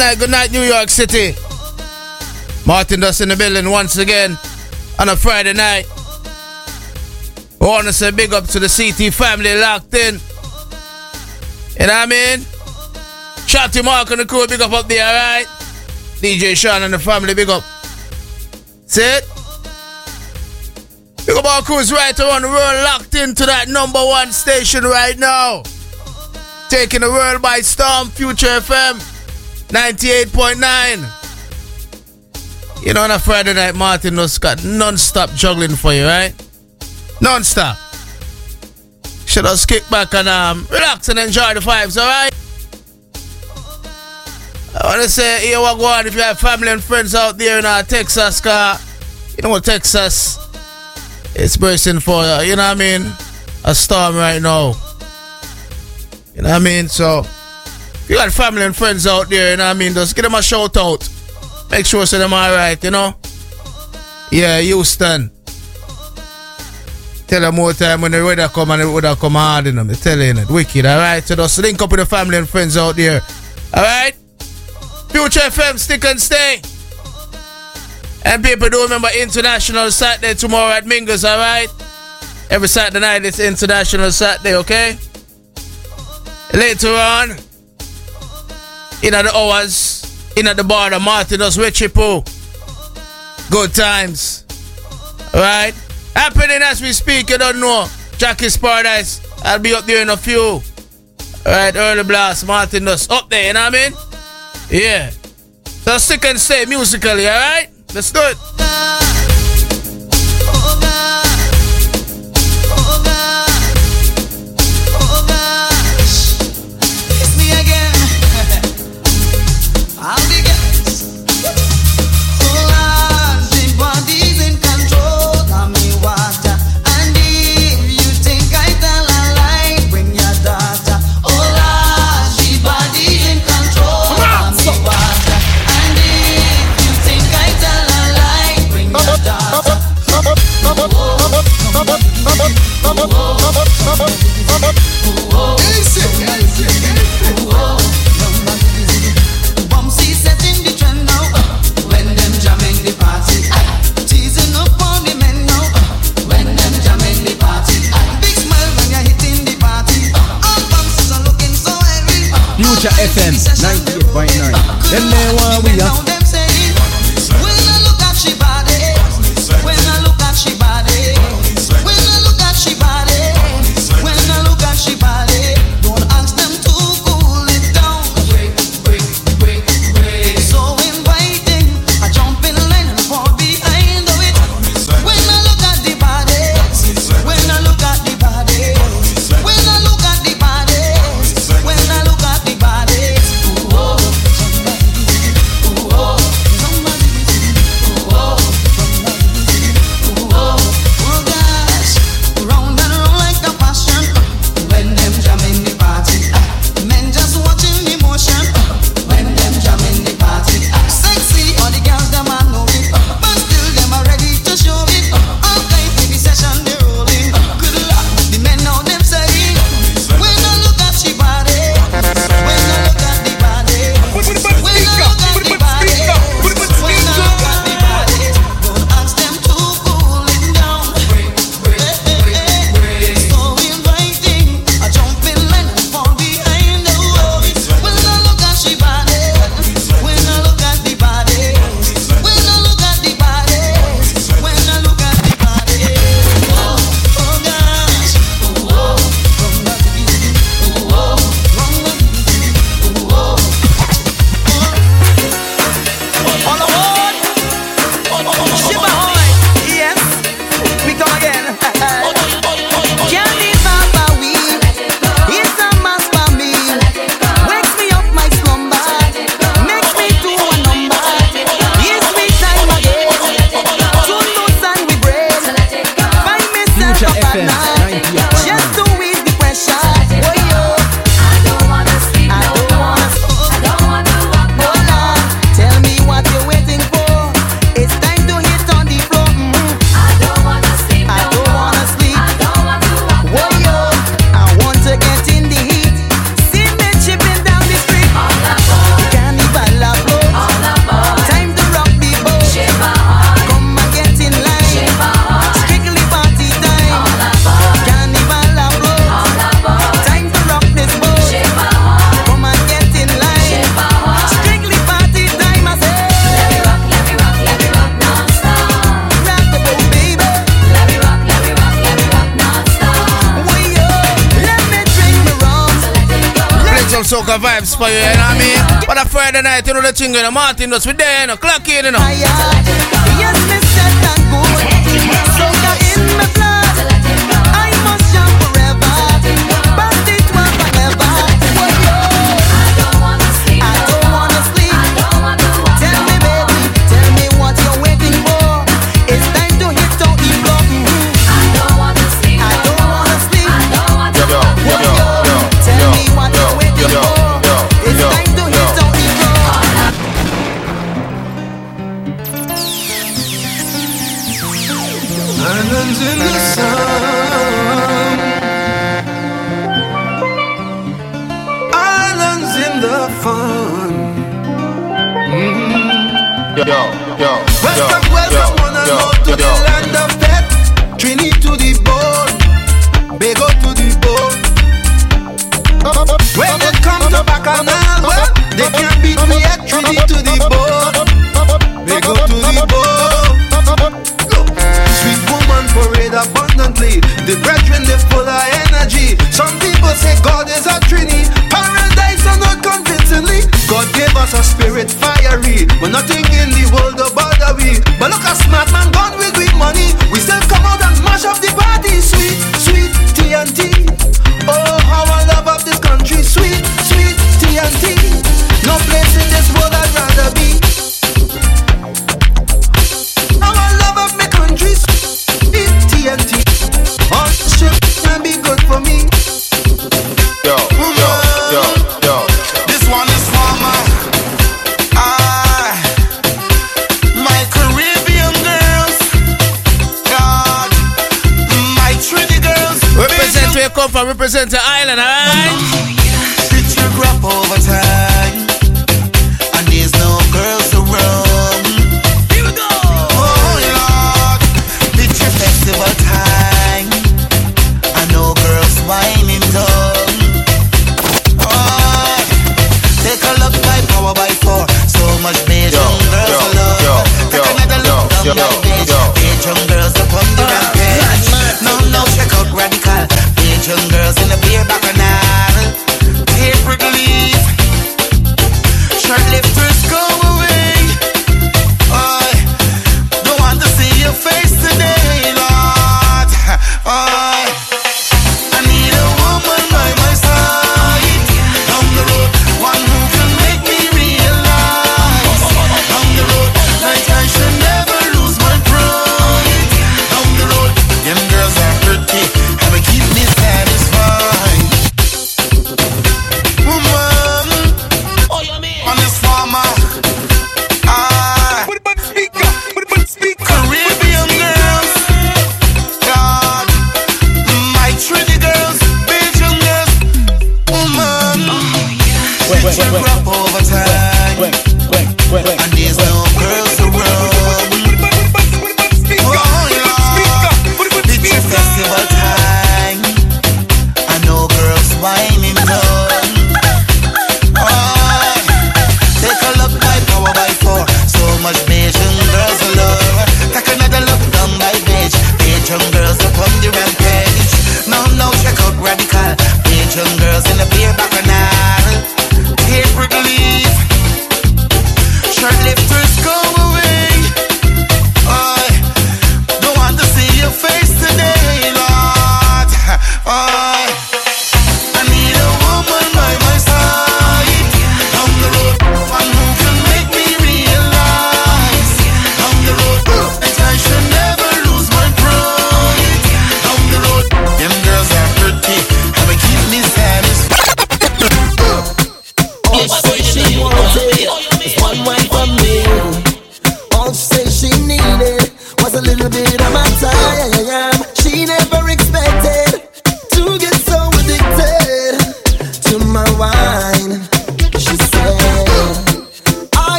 night, good night, New York City. Martin Dust in the building once again on a Friday night. I want to say big up to the CT family locked in. You know what I mean? Shout to Mark and the crew, big up up there, alright? DJ Sean and the family, big up. See it? Big up our crews right around the world, locked into that number one station right now. Taking the world by storm, Future FM 98.9. You know, on a Friday night, Martin just got non-stop juggling for you, right? Non-stop. Should us kick back and um, relax and enjoy the vibes, alright? I want to say, here we go on, if you have family and friends out there in our Texas car, you know what Texas it's bursting for, uh, you know what I mean, a storm right now. You know what I mean? So, you got family and friends out there, you know what I mean, just give them a shout out. Make sure so them alright, you know? Yeah, Houston. Tell them more time when the weather come and the weather come hard in them. They're telling it. Wicked, alright? So just link up with the family and friends out there. Alright? Future FM, stick and stay. And people do remember International Saturday tomorrow at Mingus, alright? Every Saturday night it's International Saturday, okay? Later on, in the hours, in at the bar, the Martinus Richie Poo. Good times. Right? Happening as we speak, you don't know. Jackie's Paradise. I'll be up there in a few. Alright, early blast, Martinus. Up there, you know what I mean? Yeah. So stick and stay musically, alright? Let's do it. FM 98.9. Them they want we. Friday night, you know the thing, you know, Martin was with there, you know, clock in, you know. Hiya.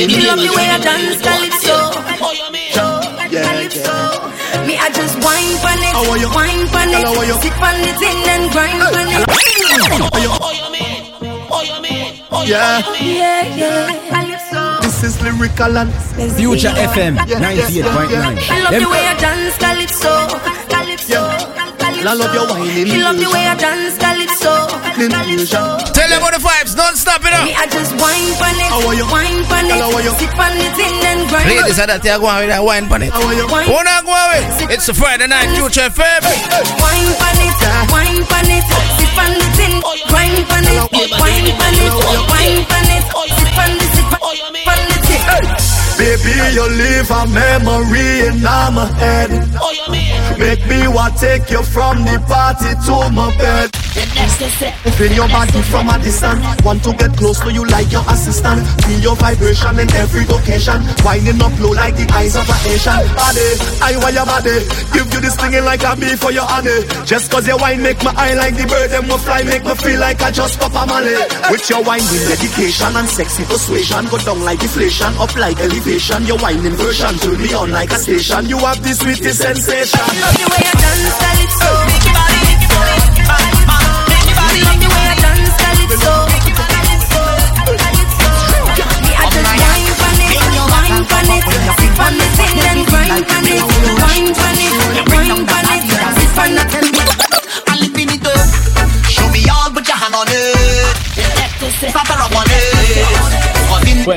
Love. Me love the way I dance calypso, Oh, you mean? Yeah, calypso. Yeah. Me I just wine pon it, How are you? wine pon it, Hello, how you? sit pon it in and grind pon it. Oh, you? Oh, you mean? Oh, you mean? Oh, yeah, Yeah, yeah, calypso. this is lyrical and Future FM Yeah, yeah, 98.9. I love the way I dance calypso, calypso. Yeah. calypso. I love your whining Me love the way I dance calypso, calypso. Tell them about the vibes, don't stop it Me up. I just wine pon it, How are you? wine pon Hello, how are you? it, sit pon it in and grind. Ladies, I that you go on with that wine on it. How are you? Wine, Who not go with? It's a Friday night, Future FM. wine pon it, wine pon it, sit pon it in, grind pon it, wine pon it, wine pon it, sit pon it, sit pon it. Baby, you leave a memory in my head. Make me want take you from the party to my bed. Feel your body from a distance. Want to get close to you like your assistant. Feel your vibration in every location. Winding up low like the eyes of an Asian. Body, I want your body. Give you this stinging like a bee for your honey. Just cause your wine make my eye like the bird them will fly. Make me feel like I just pop a molly. With your wine dedication and sexy persuasion. Go down like deflation, up like elevation. Your wine inversion turn me on like a station. You have the sweetest sensation.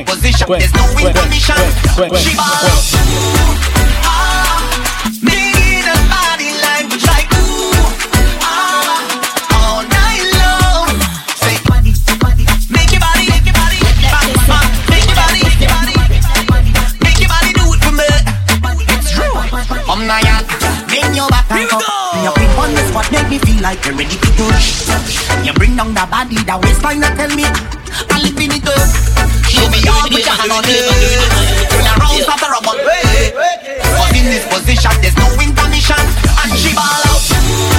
Position, quick, there's no quick, information. quick, quick, She quick, ball spot, make me feel like you're ready to push. You bring down the body, the waistline, tell me I live in it up. Show me all, put your hand on it. Turn around, stop the rubber. But in this position, there's no intermission. And she ball out.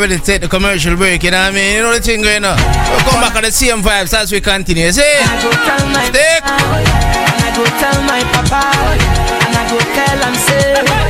ready to take the commercial break, you know what I mean? You know the thing going on. We'll come back on the same vibes as we continue, see? And I go tell my Stick. Papa, and I go tell my papa, and I go tell him, say.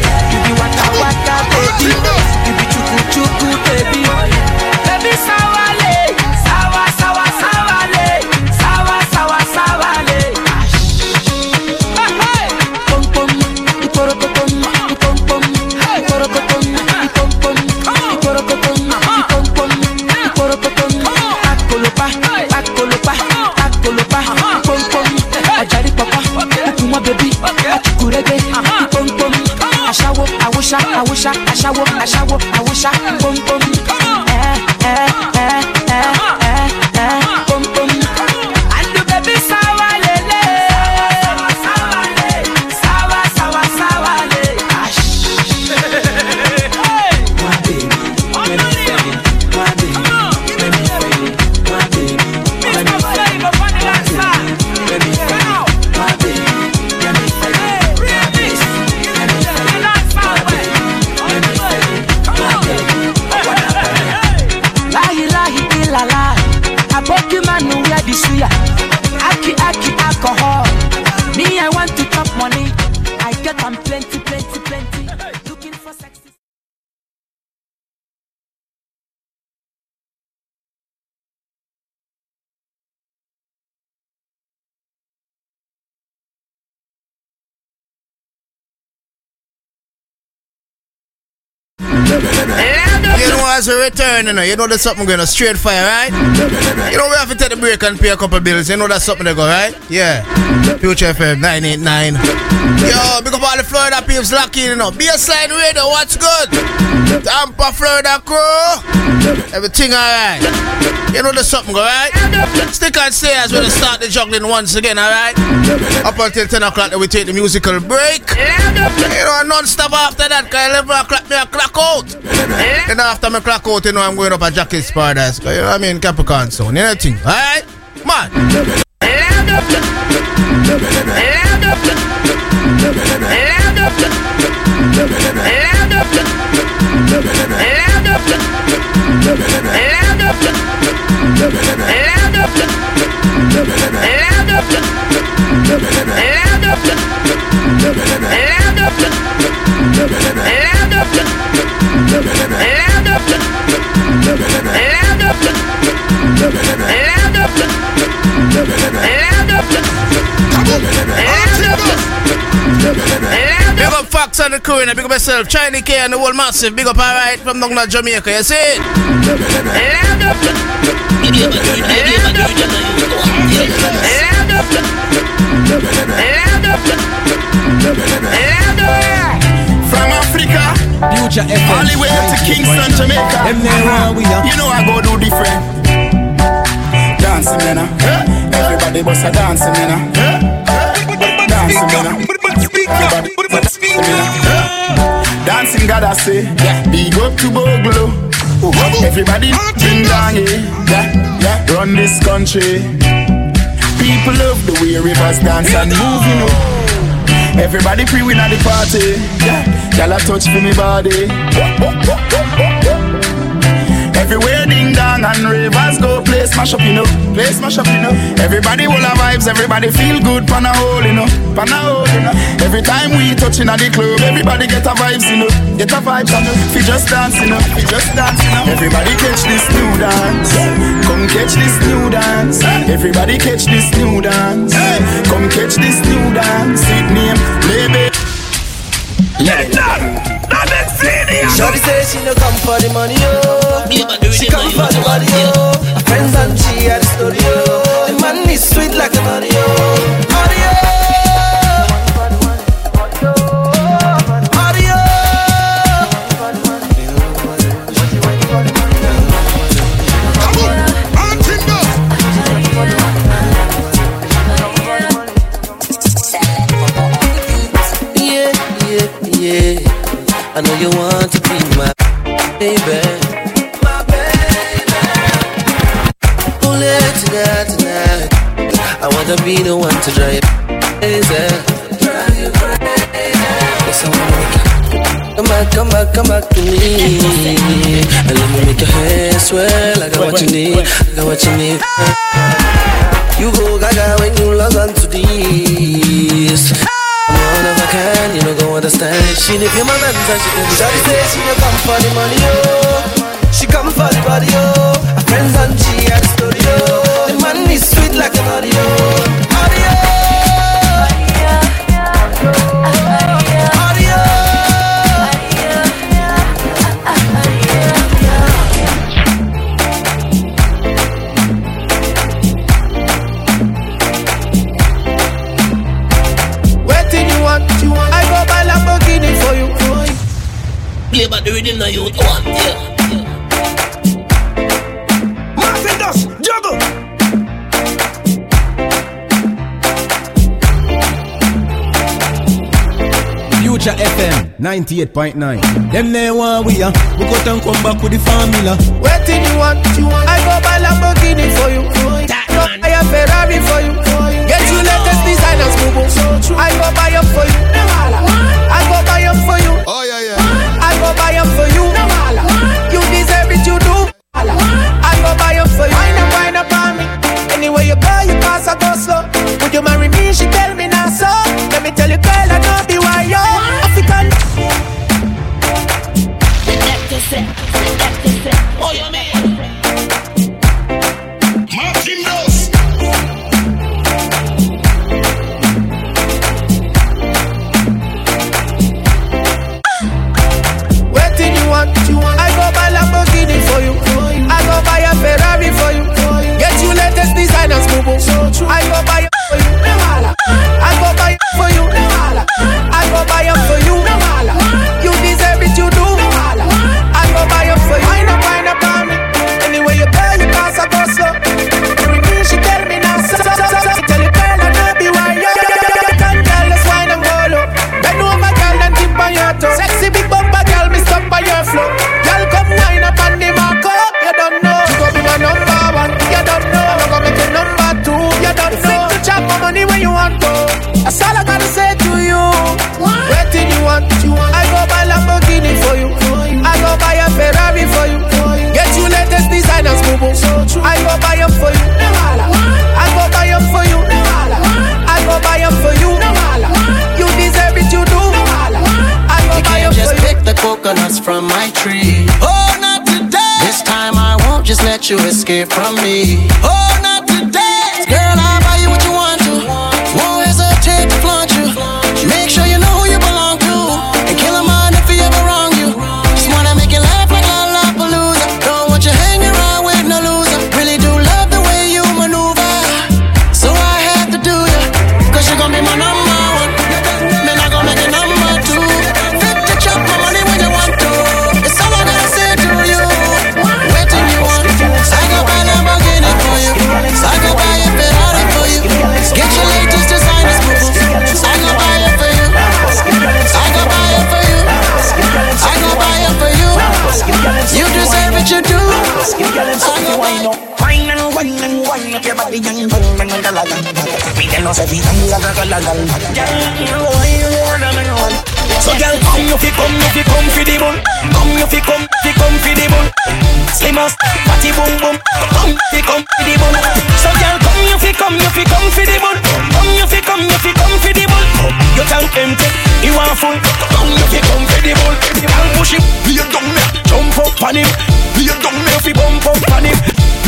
as we return, you know, you know there's something going to straight fire, right? You know, we have to take a break and pay a couple bills. You know that's something to go, right? Yeah. Future FM 989. Yo, big up all the Florida peeps lucky, you know. BSline Radio, what's good? Tampa, Florida crew. Everything alright. You know there's something, alright? Stick and stay as we start the juggling once again, alright? Up until 10 o'clock, then we take the musical break. You know, non stop after that, because 11 o'clock, me a clock out. Then after me clock out, you know, I'm going up a Jackie's paradise. You know what I mean? Capricorn so anything, alright? Man. And the crew, and big up myself, China K and the whole massive, big up alright from down to Jamaica, you see it? From Africa, Future FM. all the way to Kingston, Jamaica. Them we are. You know I go do different. Dancing, man. uh. Everybody bust a dancing, man. uh. Dancing, man. uh. Everybody bust a dancing. God, I say. Big up to Bogle. Everybody ding dong, yeah, yeah. Run this country. People love the way rivers dance and move, you know. Everybody free win at the party. Yeah, y'all touch for me body. Everywhere ding dong and ravers go play smash up, you know. Play smash up, you know. Everybody will have vibes, everybody feel good, pan a hole, you know. Pan a hole, you know. Every time we touching at the club, everybody get a vibes, you know. Get a vibes, you know. Fi just dance, you know. We just dance, you know. Everybody catch this new dance. Come catch this new dance. Everybody catch this new dance. Come catch this new dance. let It baby. Shorty say she no come for the money, oh. She come for the body, oh. Friends and she at the studio. The man is sweet like honey, oh. Oh. Wanna be the one to drive crazy. Drive you crazy. Yes, I wanna make you Come back, come back, come back to me. And let me make your hair swell. I got what you need. I got what you need. You go gaga when you log on to this. One of a kind, you know go understand. She need your man and she can Shawty say she no come for the money, oh. She come for the body, oh. Her friends and she at the studio. The man is sweet like an audio. 98.9. Them there one we are. We got and come back with the formula. Waiting you you want. I go buy Lamborghini for you. Go buy a Ferrari for you. Get you latest designers, boo boo. I go buy them for you. I go buy them for you. Oh, yeah, yeah. I go buy them for you. You deserve it, you do. I go buy them for you. Wind up, wind up on me. Anywhere you go, you pass, I go slow. Would you marry me? She tell me you escape from me. Oh, not Girl, you. So girl, come you fi come, you fi come fi the bull. Come you fi come, fi come fi the bull. Slim as fatty boom boom. Come fi come fi the bull. So girl, come you fi come, you fi come fi the bull. Come you fi come, you fi come fi the bull. Your tank empty, you want full. Come you fi come fi the bull. Girl, push it, lay down me, jump up on him. Lay down me, fi bump up on him.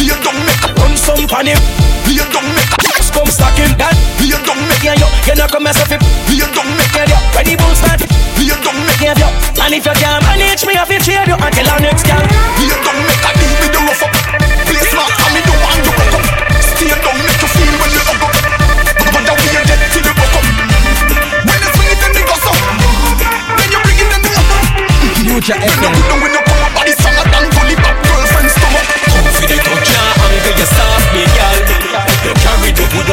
Lay down me, run some on him. Lay down me, come stack him. That lay down me, yeah yo, you know come myself it. Lay down me, yeah yo, ready bull start. Lay down me, yeah yo, and if you can't manage me, I feel trade you until our next girl. Lay down me, I deal with the rough up. Play smart, and me don't want you up up. Stay down, make you feel when you up up. But the way you get to the buck up. When it's sweet and the gossip, then you bring in the new up. Future When you FM. when you come up, body song and dance, fully pop, girlfriend stomach. Come for the touch and angle, you soft me, girl. You carry the good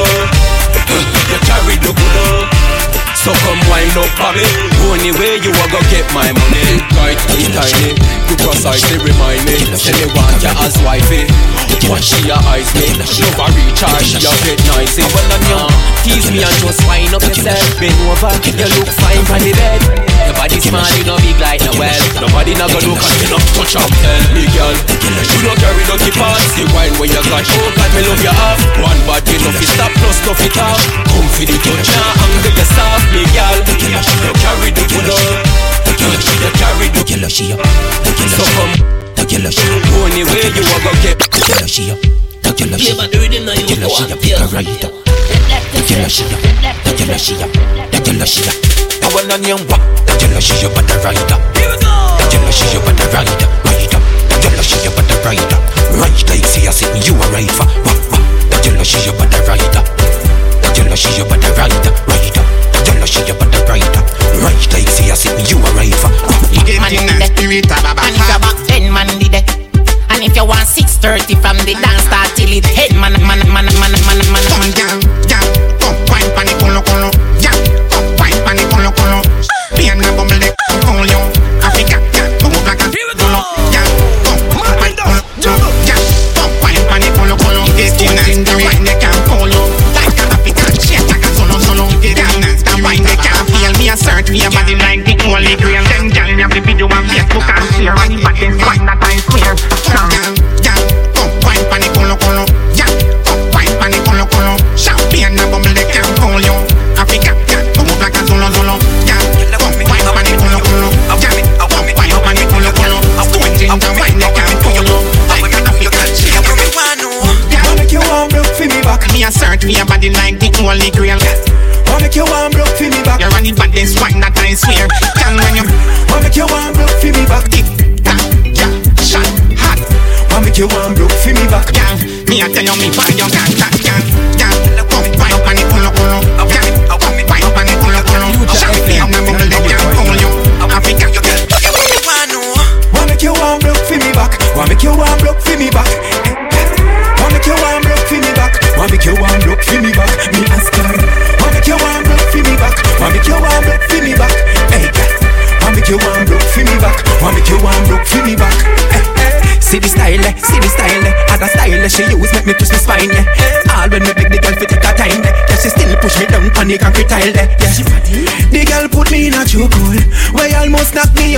You carry the good So come wind up for me Only way you are gonna get my money. Right, it's tiny You precisely remind me. Say me want you as wifey. Watch she a eyes me Love a her, she a get nicey eh? Well on you Tease me and just wind up yourself. Bend over, you look fine on the bed body small, you know big like no well Nobody not gonna look at you, no touch up. Tell me girl You don't carry dirty parts The wine when you got Oh God, me love you off One body, no fi stop, no fi talk Come for the touch and angle, you soft me girl. You carry the good You carry the killer she So come. The killer she Only way you are gonna get? The killer she The killer she Yeah, but do it in the The killer she youth Pick a one, right The killer she The killer she The killer she I want on your back The killer she but the rider. The killer she but the rider Rider. The killer she but the rider. Right like see I sit you a ride for Wah wah. The killer she but the rider. The killer she but the rider Rider. The killer she but the rider. Right like see I sit you a ride for You get man in the spirit of a And if you back ten man did it And if you want 630 from the dance start till it head man man man man man man Come man. Down, down,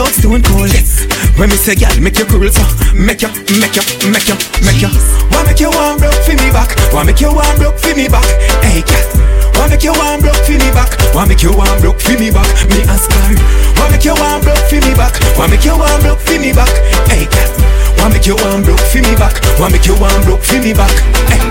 out stone cold. Yes. When me say girl, make you cool, so make you, make you, make you, make you. Wanna make you warm broke for me back. Wanna make you warm broke for me back. Hey, girl. Wanna make you warm broke for me back. Wanna make you warm broke for me back. Me ask her. Wanna make you warm broke for me back. Wanna make you warm broke for me back. Hey, girl. Wanna make you warm broke for me back. Wanna make you warm broke for me back. Hey.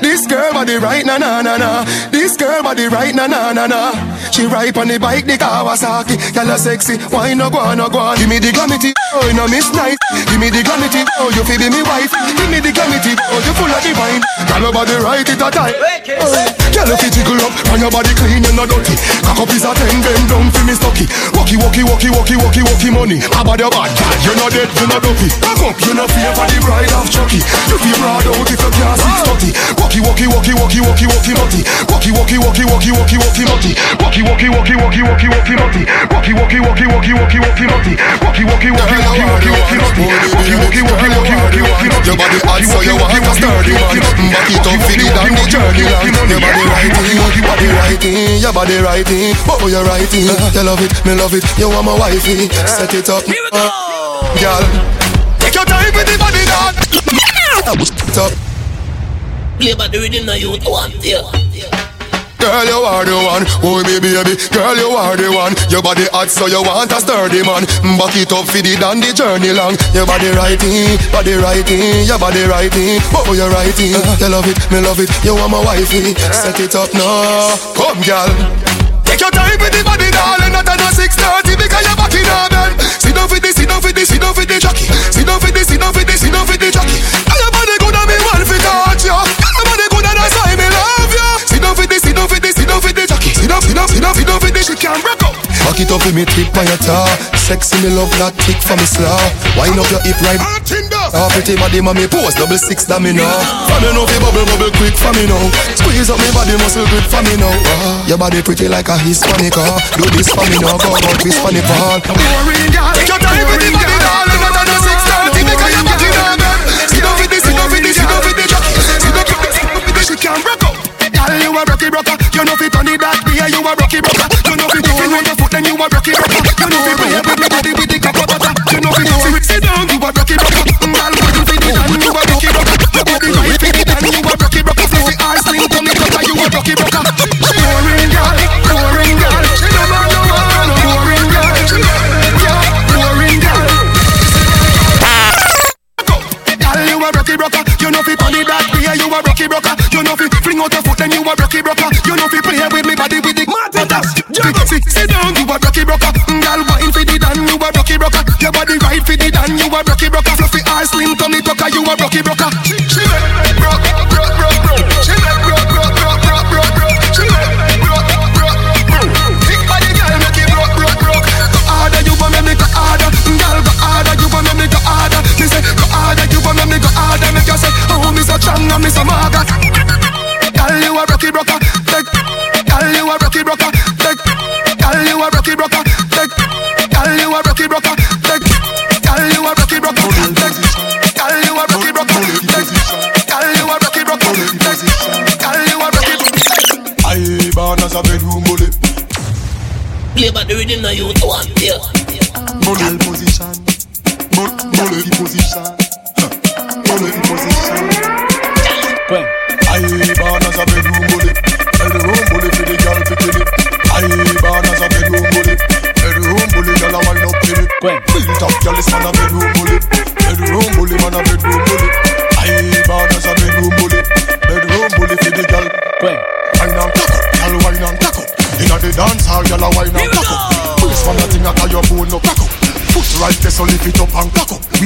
This girl body right na na na na. This girl body right na na na na. She ride on the bike the Kawasaki. Girl a sexy, why no go on no go on? Give me the glamity, oh you know miss nice. Give me the glamity, oh you feel be me wife. Give me the glamity, oh you full of wine. Girl your body right it a tight. Oh, Girl if you jiggle up, and your body clean and not dirty. Cock up is a ten, bend down for me stocky. Walkie walkie walkie walkie walkie walkie money. How about your bad girl? You not dead, you're not dopey. Cock up, you're not fear for the bride of Chucky. You feel proud out if you can't six thirty. Walkie walkie walkie walkie walkie walkie multi. Walkie walkie walkie walkie walkie walkie multi. Walkie Walkie, walkie, walkie, walkie, walkie, mutty. Walkie, walkie, walkie, walkie, walkie, walkie, mutty. Walkie, walkie, walkie, walkie, walkie, walkie, mutty. Walkie, walkie, walkie, walkie, walkie, walkie, mutty. Your body hot so you want a sturdy man Back it up for the down the journey Your body righty, your body righty Your body righty, oh you righty uh-huh. You love it, me love it, you want my wifey. Uh-huh. Set it up, go. Uh, girl Take your time with the body dog. Top Play by the rhythm now you want yeah. Girl, you are the one, oh me baby. Girl, you are the one. Your body hot so you want a sturdy man. Mm, back it up for the down the journey long. Your body righty, body righty Your body righty, oh you righty uh-huh. You love it, me love it, you want my wifey. Uh-huh. Set it up now, come girl. Take your time with the body darling. Not on a 630 because you're back in bed. Sit down for this, sit down for this, sit down for the jockey Sit down for this, Back it up with me tip on your tar. Sexy me love that tick for me slaw. Wind up your hip right. Ah, pretty body mommy pose double six that me know. From you know fi bubble bubble quick for me now Squeeze up me body muscle grip for me now ah, Your body pretty like a Hispanic ah. Do this for me now, go on twist for me fall Boring girl, your time with the body darling Not on a six thirty because in her bed Sit down with this, sit down with this, sit down with the jockey Sit down with this, sit down with this, she can't break up Girl, you a rocky rocker. You know fi turn it that way, you a rocky rocker. You know fi turn on your foot, then you a rocky rocker. You know fi play with me body with the cock butter You know fi sit, sit down, you a rocky rocker. Mm, girl, wine fi the dan, you a rocky rocker. Your body right fi the dan, you a rocky Say the arse slim me cocker, you a rocky rocker. Boring girl, boring girl. She never know one, boring girl. Yeah, boring girl. Girl, you a rocky rocker know out your foot, then you a rocky rocker. You know fi play with me body with the butter Sit, sit down, you a rocky rocker. Girl, wine fi the dan, you a rocky rocker. Your body right fi the dan, you a rocky rocker. Fluffy arse, slim tummy tucker, you a rocky rocker. She make rocky girl, you a rocky rocker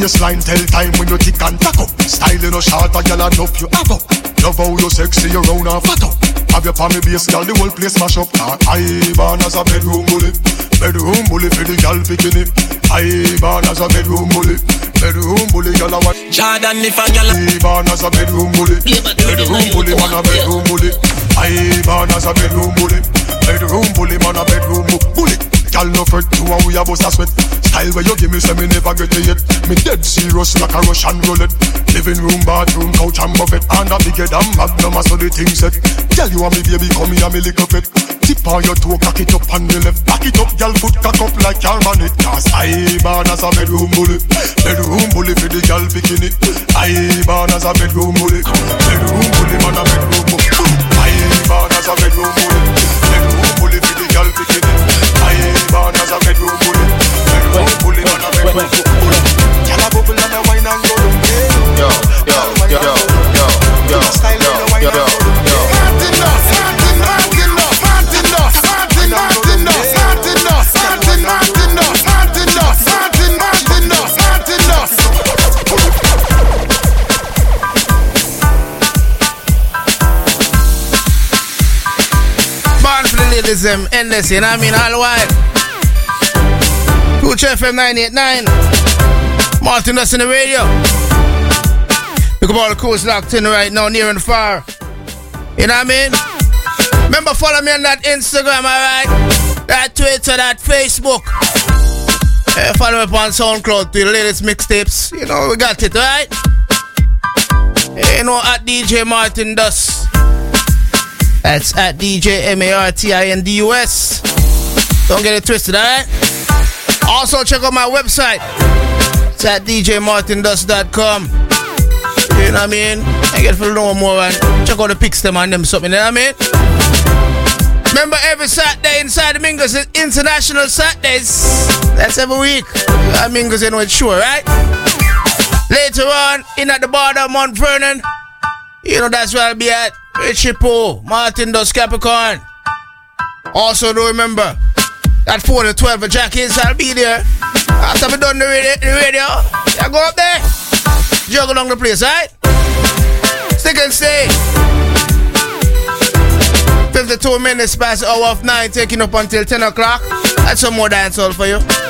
and cock tell time when you tick and tack up. Style in a short a girl enough you have up. Love how you sexy, you round and fat up. Have your palmy base, girl, the whole place mash up. Ah, I born as a bedroom bully. Bedroom bully for the girl picking it I born as a bedroom bully. Bedroom bully, girl, a what? Jordan, if a girl I born as a bedroom bully. Bedroom bully, man a bedroom bully. I born as a bedroom bully. Bedroom bully, man a bedroom bully Girl no fret, you and we a bust a sweat. Style where you give me say me never get it yet. Me dead serious like a Russian roulette. Living room, bathroom, couch and buffet. And a bigger than magnum so the thing set. Girl you and me baby come here me little pet. Tip on your toe, cock it up and the left. Back it up, girl foot cock up like your man it Cause I born as a bedroom bully. Bedroom bully for the girl picking it I born as a bedroom bully. Bedroom bully man a bedroom bully. I born as a bedroom bully. Bedroom bully for the girl picking it I born as a bedroom bully. Bedroom bully man a bedroom bully. Girl a bubble and a wine and go down. Yo, yo, yo, yo, yo, yo, yo, yo, ladies, them endless, you know what I mean? All white. Future FM 989. Martin, that's in the radio. Look at all the crews locked in right now, near and far. You know what I mean? Remember, follow me on that Instagram, alright? That Twitter, that Facebook. Follow me up on SoundCloud to the latest mixtapes. You know, we got it, alright? You know, at DJ Martin Dust. That's at DJ M A R T I N D U S. Don't get it twisted, alright? Also, check out my website. It's at djmartindust.com. You know what I mean? I get to know more and check out the pics them and them something, you know what I mean? Remember every Saturday inside the Mingles is International Saturdays. That's every week. Uh, I Mingles, you know it's sure, right? Later on, in at the of Mount Vernon, you know that's where I'll be at. Richie Poe, Martin Dust Capricorn. Also, do remember that 4 to 12 for Jackies, I'll be there. After we done the radio, the radio I go up there, juggle along the place, right? Stick and stay. 52 minutes past hour of 9, taking up until 10 o'clock. That's some more dancehall for you.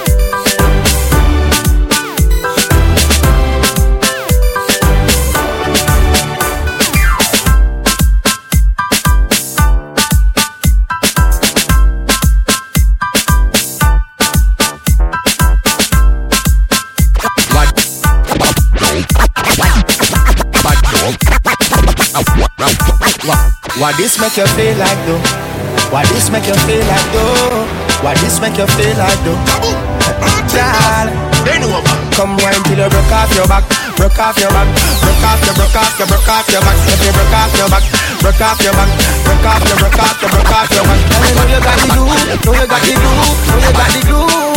What this make you feel like though? Why this make you feel like though? Why this make you feel like though? Come wine till you broke off your back, broke off your back, broke off your, broke off your, broke off your back. If you broke off your back, broke off your back, broke off your, broke off your, broke off your back. Know you got the glue, know you got the glue, know you got the glue.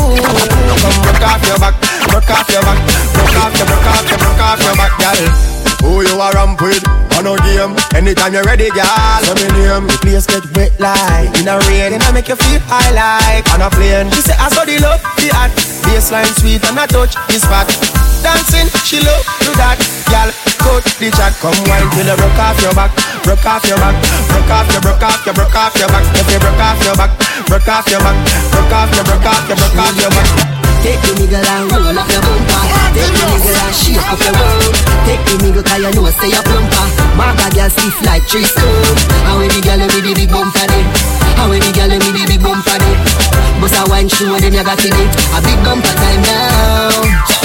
On. Anytime you're ready, girl. Say me name. The place get wet like in a rain, and I make you feel high like on a plane. She say I saw the love, the hot baseline sweet, and I touch this spot. Dancing, she love do that, girl. Coach the chat, come wine till you broke off your back, broke off your back, broke off your, broke off your, broke off your back. If you broke off your back, broke off your back, broke off your, broke off your, broke off your back. Take the nigga and roll up your bumper. Take the nigga and shake up your world Take the nigga cause you know say you plumper. Maga girl stiff like tree stone. And when the girl with the big bumper then? And when the girl with the big bumper then? Bust a wine show them you got it A big bumper time now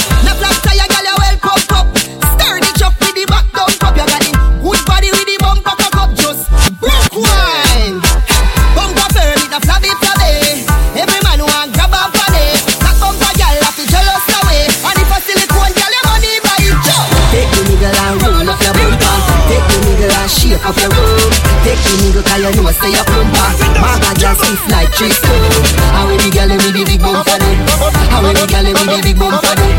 up your room. Take the nigga cause you know say you plumper Maga girl stiff like tree stone when the girl with the big bumper then And when the girl with the big bumper then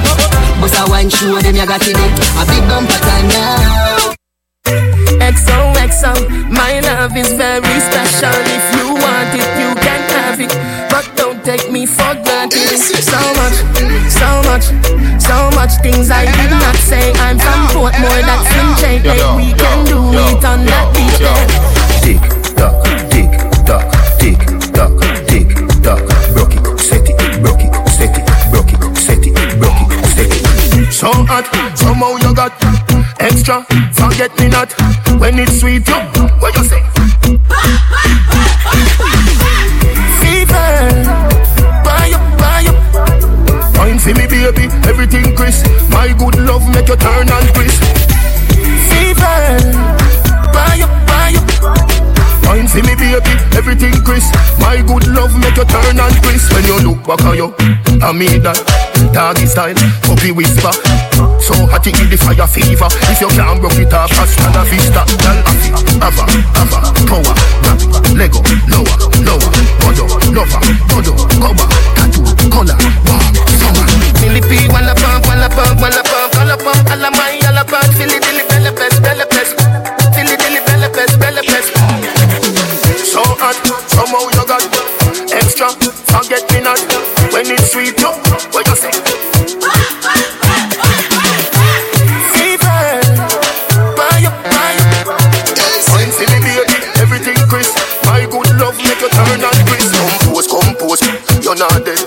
Bust a wine show them you got it A big bumper time now. XOXO, my love is very special. If you want it, you can have it. But don't take me for granted. So much, so much, so much things I did not say. I'm from Portmore, that's in J. We can do it on that beach there. Tick tock, tick tock, tick tock, tick tock. Broke it, set it, broke it, set it, broke it, set it, broke it, set it. So hot, somehow you got extra. Forget me not when it's sweet. You, what you say? Everything crisp. My good love make you turn and crisp. Fever, buy up, buy up. Wine for me, baby, everything crisp. My good love make you turn and crisp. When you look back at you, I mean that doggy style, puppy whisper. So hot it the fire fever. If you can't broke it off, hasta la vista. Girl, ava, ava, power, rap, lego, lower, lower, godo, lover, godo, cover, tattoo, color, warm, summer. Millipede, walla pump, walla pump, walla pump, walla pump, alla my, alla pump, filly dilly, bella pest, bella pest, filly dilly, bella pest, bella pest. So hot, somehow you got extra. Forget me not when it's sweet. You, what you say? Fever, buy up, buy up. Wine for me, baby, everything crisp. My good love make you turn and crisp. Compose, compose, you're not dead.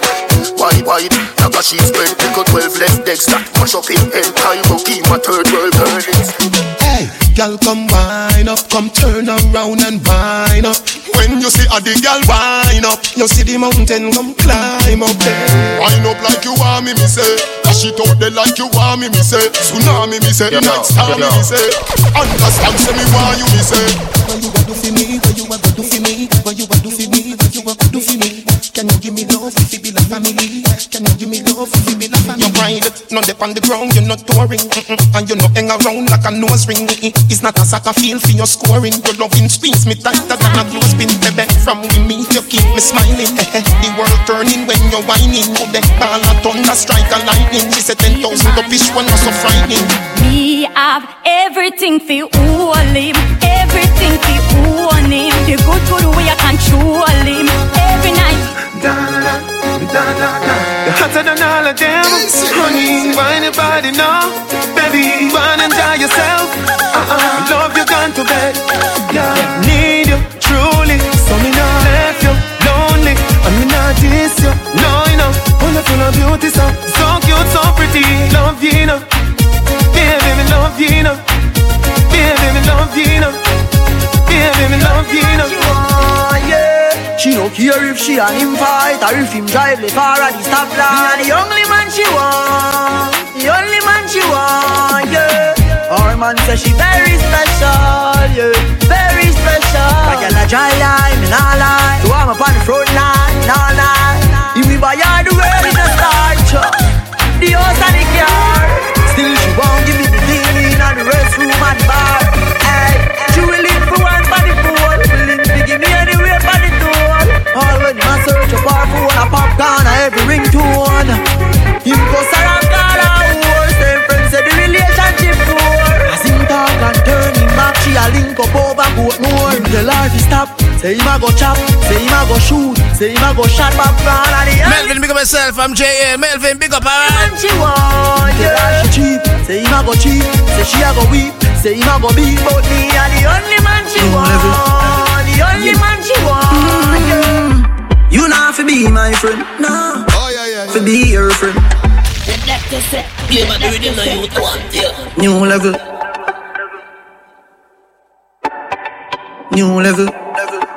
Wide, wide, like a. Pick up 12 left decks that mash up in head. Time to keep my third world earnings. Hey, Girl, come wine up, come turn around and wine up. When you see a the girl wine up, you see the mountain come climb up there. Wine up like you want me, me say. Dash it out there like you want me, me say. Tsunami, me say. Yo, Night star, yo, me, me say. Understand, say me want you, me say. What you want do for me? What you want do for me? What you want do for me? What you want do for me? Can you give me love if it be like family? Can you give me love if it be like family? You ride it, not dip on the ground, you're not touring, mm-mm. and you're not hang around like a nose ring. It's not a soccer field for your scoring. Your loving squeeze me tighter than a clothespin, baby. From we meet, you keep me smiling. the world turning when you're whining. Oh, the ball a thunder strike a lightning. She said ten thousand to fish one was so frightening. Me have everything for all him, everything for own him. You go through the good good way I control him every night. You're hotter than all of them. Honey, why anybody know? Baby, wanna enjoy yourself. Uh-uh, love you gone to bed. Yeah, need you truly. So me not left you lonely. And me not diss you. No, you know. Of full beauty, so so cute, so pretty. Love you, know. Baby, me love you, know. Baby, love you, know. Baby, love you, know. yeah. She don't care if she and him fight or if him drive the car at the stoplight. Me the only man she want, the only man she want, yeah. Our man says she very special, yeah, very special. I get a dry line, me nah lie. So I'm up on the front line, nah lie. If me buy her the world in a chop. the house and the car. Still she won't give me the thing in the restroom and the bar. Hey, she will a popcorn, a every ringtone. Him go around call a horse, them friends say the relationship poor. As him talk and turn him back, she a link up over boat more. Tell her to stop, say him a go chop, say him a go shoot, say him a go shot popcorn and the Melvin, big up myself. I'm J.A. Melvin, big up, alright? she want, yeah. She cheap, say him a go cheap, say she a go weep, say him a go beat, but me a the only man she want, the only man she want, yeah. You not fi be my friend, no. Oh yeah, yeah, Fi be your friend. Yeah, but do it in the youth one, yeah. New level. New level.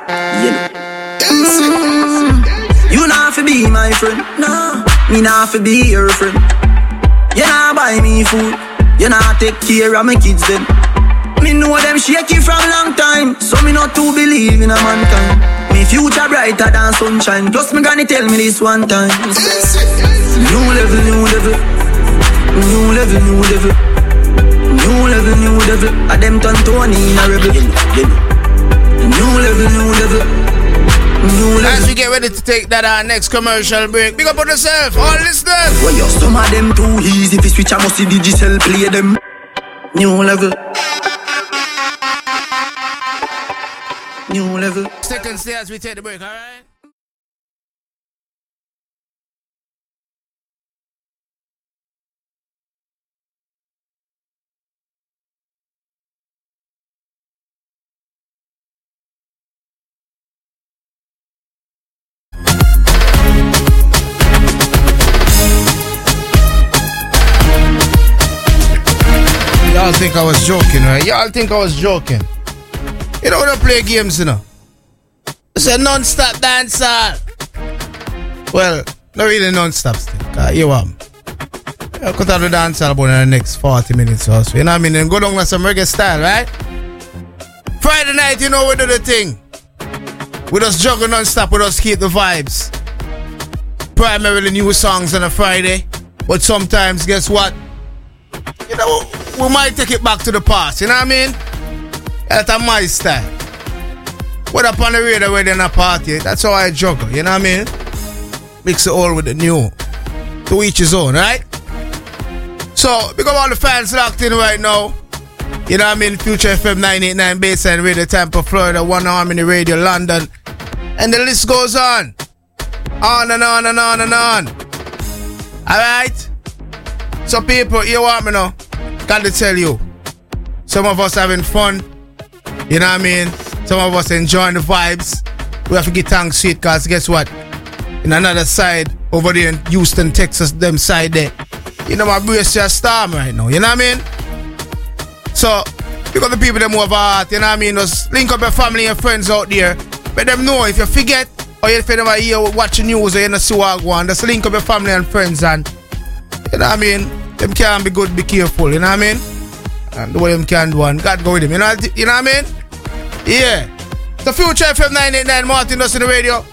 Yeah. Mm. You not fi be my friend, no. Me not fi be your friend. You not buy me food. You not take care of my kids then. Me know them shaky from long time, so me not to believe in a mankind. Me future brighter than sunshine. Plus me granny tell me this one time. New level, new level, new level, new level, new level, new level. A them turn Tony in a rebel. New level, new level, new level. As we get ready to take that our next commercial break, big up on yourself, all listeners. Well, yo, some of them too easy. If you switch, I must see digital play them. New level. New level. Stick and stay as we take the break, alright? Y'all think I was joking, right? Y'all think I was joking. You don't want to play games, you know. It's a non-stop dancer. Well, not really non-stop still. Uh, you want I could have the dance album in the next 40 minutes or so. You know what I mean? Then go down with some reggae style, right? Friday night, you know we do the thing. We just juggle non-stop, we just keep the vibes. Primarily new songs on a Friday. But sometimes, guess what? You know, we might take it back to the past, you know what I mean? That's my. What up on the radio where they're party, that's how I juggle, you know what I mean? Mix it all with the new. To each his own, right? So, because all the fans locked in right now, you know what I mean? Future FM 989 Baseline Radio Tampa, Florida, One Harmony Radio, London. And the list goes on. On and on and on and on. Alright? So people, you want me know? Got to tell you. Some of us having fun. You know what I mean? Some of us enjoying the vibes. We have to get thanks sweet because guess what? In another side, over there in Houston, Texas, them side there. You know, my brace your storm right now. You know what I mean? So, up the people them over heart, you know what I mean? Just link up your family and friends out there. Let them know if you forget or if you never hear watching news or you know see what go on. Just link up your family and friends and you know what I mean? Them can be good, be careful, you know what I mean? And the way them can do and God go with them, you know, you know what I mean? Yeah. The Future FM 989 Martin Dust in the radio.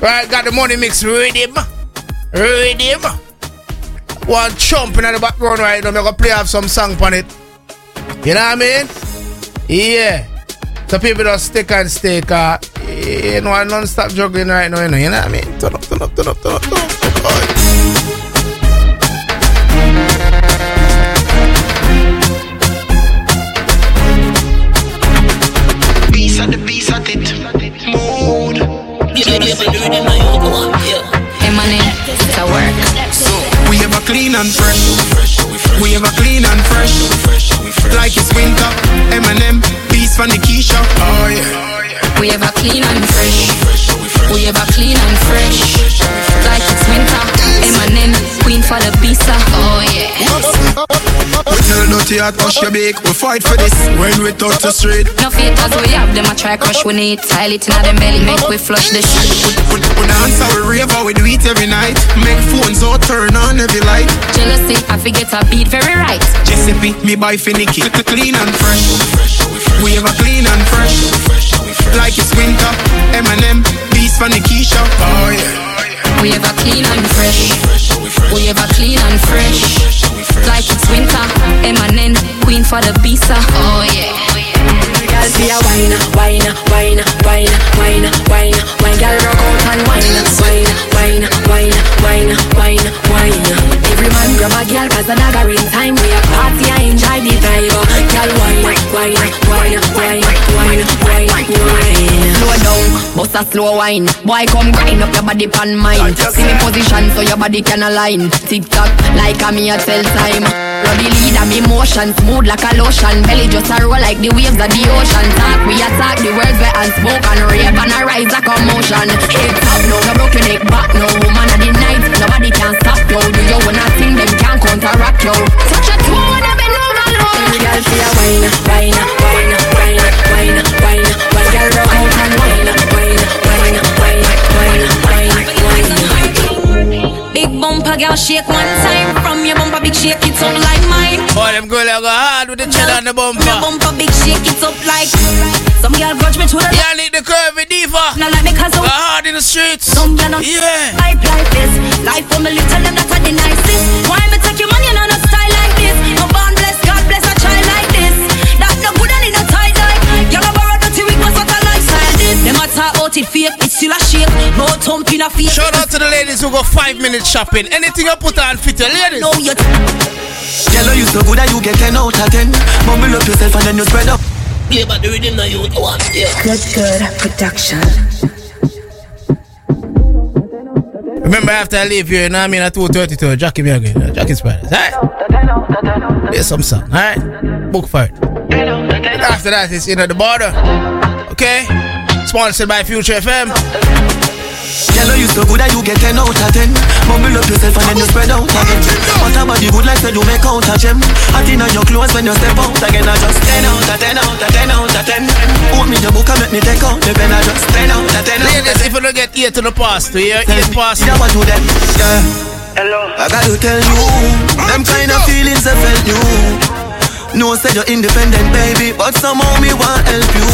Right, got the money mix rhythm. Rhythm. One chomping in the background right now. I'm gonna play off some song on it. You know what I mean? Yeah. So people just stick and stay car. Uh, you know, non-stop juggling right now, you know, you know what I mean? Turn up, turn up, turn up, turn up, turn up. Piece and fresh. We a clean and fresh. Like it's winter. Eminem, peace from the Keisha. Oh yeah. We a clean and fresh. We a clean and fresh. Like it's winter. Eminem, queen for the pizza. Oh yeah. We tell dirty heart hush your bake. We fight for this when we touch the street. No haters we have them a try crush we need. Tile it in them belly, make we flush the shit. We, we dance how we rave we do it every night. Make phones all turn on every light. Jealousy, I forget a beat very right. Giuseppe, me buy finicky. Clean and fresh. We have a clean and fresh. Like it's winter. Eminem, beats from the Keisha. Oh yeah. We have a clean and fresh. We have a clean and fresh. Like it's winter. Eminem, queen for the pizza. Oh yeah. Girl, see a wine, wine, wine, wine, wine, wine, wine. Girl, rock out and wine, wine, wine, wine, wine, wine, wine. Every man grab a girl 'cause the dagger in time. We a party, I enjoy the vibe. Girl, wine, wine, wine, wine, wine, wine, wine. Slow down, bust a slow wine. Boy, come grind up your body pan mine. See me position so your body can align. Tick tock, like a me a tell time. Body lead and me motion smooth like a lotion. Belly just a roll like the waves of the ocean. Talk, we attack the words where and smoke rave and a rise like a motion. Hip top, no, no broken neck back, no woman of the night. Nobody can stop you. Do you wanna sing them can't counteract you. Touch a toe and I bend over low. Every girl see a wine, wine, wine, wine, wine, wine, wine. Girl, rock out and wine, wine, wine, wine, wine, wine, wine. Big bumper girl shake one time from your bumper big shake it up like mine. Boy, them girl go hard with the chin on the bumper. Your bumper big shake it up like some girl grudge me to the Yeah, lick the curvy diva. Now like me cause Go hard in the streets. Some girl Yeah. life like this. Life for me little them that are the nicest. Why me take your money on lifestyle this? Them a talk out it fake, it's still a shake. No thump in a face. Shout out to the ladies who go five minutes shopping. Anything you put on fit your ladies. No, you Yellow, you so good that you get 10 out of 10. Mumble up yourself and then you spread up. Yeah, but the rhythm now you want, yeah. Good, good production. Remember after I leave here, you know what I mean, at 2.32, Jackie me again. Jackie's Paradise, alright? Play some song, alright? Book for it. After that, it's in at the border. Okay? Sponsored by Future FM. Yellow, you so good that you get 10 out of 10. Mumble up yourself and then you spread out again. What about the good life that you make out of gem? Hot in your clothes when you step out again. I just 10 out of 10 out of 10 out of 10. Put me the book and make me take out the pen. I just 10 out of 10 out of 10. Ladies, if you don't get ear to the past, to hear ear past. Yeah, what do them? Yeah. Hello. I gotta tell you, them kind of feelings I felt you. No, say you're independent, baby, but somehow me want help you.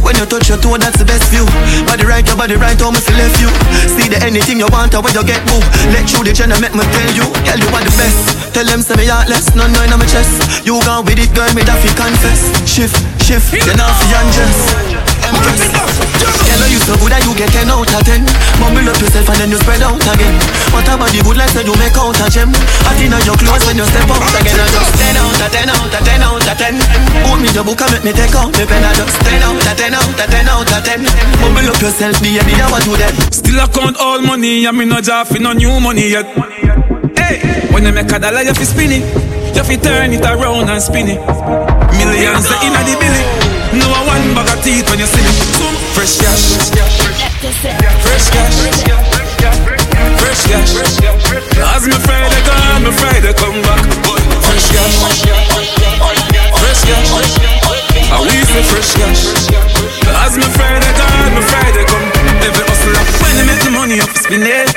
When you touch your toe, that's the best view. Body right, your body right, how me feel left you. See the anything you want, or when you get boo. Let you the channel make me tell you, girl, you are the best. Tell them say me heartless, no no in my chest. You gone with it, girl, me that fi confess. Shift, shift, you know fi undress. Empress. Girl, you so good that you get 10 out of 10. Mumble up yourself and then you spread out again. What about the good life that you make out of gem? Hot in your clothes when you step out again. I just 10 out of 10 out of 10 out of 10. Put me the book and make me take out the pen. I just 10 out of 10 out of 10 out of 10. Mumble up yourself, the baby, I want to that. Still I count all money, and me no job for no new money yet. Hey, when I make a dollar, you fi spin it, you fi turn it around and spin it. Millions in the billy, no one bag of teeth when you see me. Zoom. Fresh cash. Fresh cash. Fresh cash. As me Friday gone, me Friday come back. Fresh cash. Fresh cash. fresh cash. I we me fresh cash. As me Friday gone, me Friday come. Every hustle up. When I make the money up, spin it.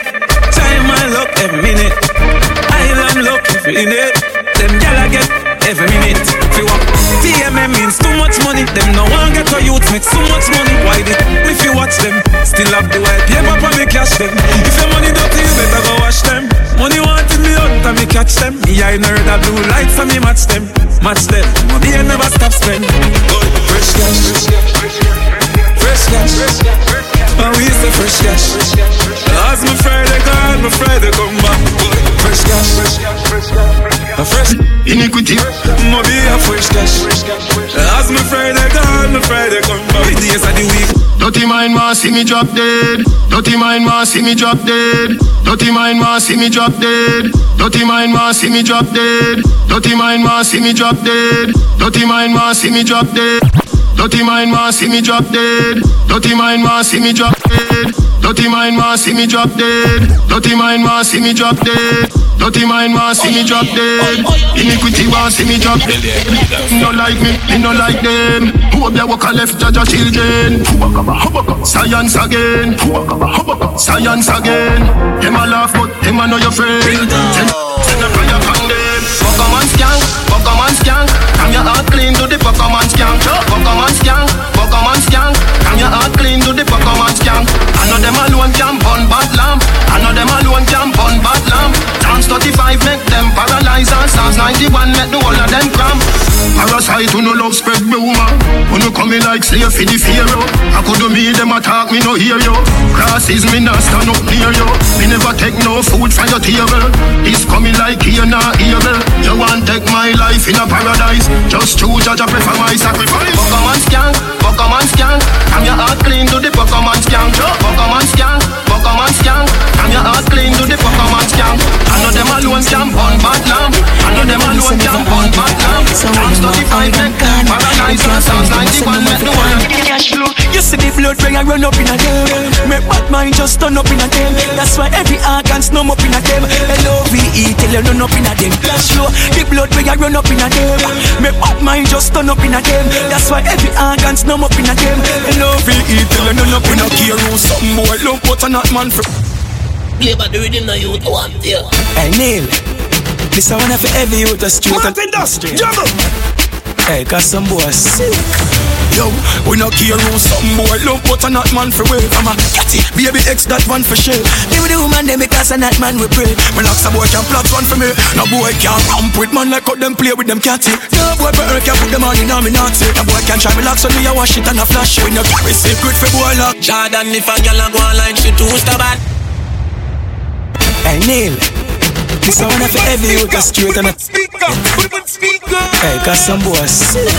Time my luck every minute. I'm luck every in it. Them gyal I get every minute. Fi what? TMM means too much money. Them no one get a youth make so much money. Why did if you watch them? Still have the white paper for me cash them. If your money dirty, you better go wash them. Money wanted me out and me catch them. Me I know the blue lights and me match them. Match them. Money I never stop spend. Good fresh cash. Fresh cash. And we say fresh cash. As my Friday gone, my Friday come back. Fresh cash. A fresh iniquity. Mo be a fresh cash. As my Friday gone, my Friday come back. Days of the week. Dirty mind man see me drop dead. Dirty mind man see me drop dead. Dirty mind man see me drop dead. Dirty mind man see me drop dead. Dirty mind man see me drop dead. Dirty mind man see me drop dead. Dirty mind man see me drop dead. Dirty mind man see me drop dead. Dirty mind man see me drop dead. Dirty mind man see me drop dead. Dirty mind man see me drop dead. Iniquity want see me drop dead. No like me, me no like them. Hope they walk a left judge children. Science again. Science again. Them a laugh but them a know your friend. Send a prayer on them. Pokemon skank, know them alone can burn bad lamp. I know them alone can burn bad lamp. Chance 35 make them paralyze and Psalms 91 make the whole of them cramp. Parasite who no love spread rumor. Who no coming like slave for the pharaoh. I could do me them attack me no hear you. Crosses me not stand up near you. Me never take no food from your table. This coming like here not evil. You want take my life in a paradise. Just choose judge I prefer my sacrifice. Pokemon skank, Pokemon skank. I'm your heart clean to the Pokemon skank. Pokemon skank, Pokemon skank. I'm your heart clean to the Pokemon skank. I know them alone can burn bad lamp. I know them alone can burn bad lamp. Chance 35 make them paralyze and 91 make the world. cash flow. You see the blood when I run up in a them. Make bad mind just turn up in a them. That's why every organ snum up in a them. L-O-V-E till you run up in a them. Cash flow. The blood when I run up in a them. Make bad mind just turn up in a them. That's why every organ snum up in a them. L-O-V-E till you run up in a care. Something boy love but not man for. Play by the rhythm now you want there. Hey Neil. This I wanna for every youth a street and industry. Juggle. Hey, cause some boy sick. Yo, we no care who some boy love but a not man for way. I'm a catty, baby X that one for sure. Give me the woman them because a not man we pray. Me like some boy can plot one for me. No boy can ramp with man like how them play with them catty. No boy better can put them on in me not say. No boy can try me like so me a wash it and a flash. We no carry secret for boy like. Jordan, if a girl a go online, she too stubborn. El Nil. This I wanna for every youth a straight and a Hey, cause some boy sick.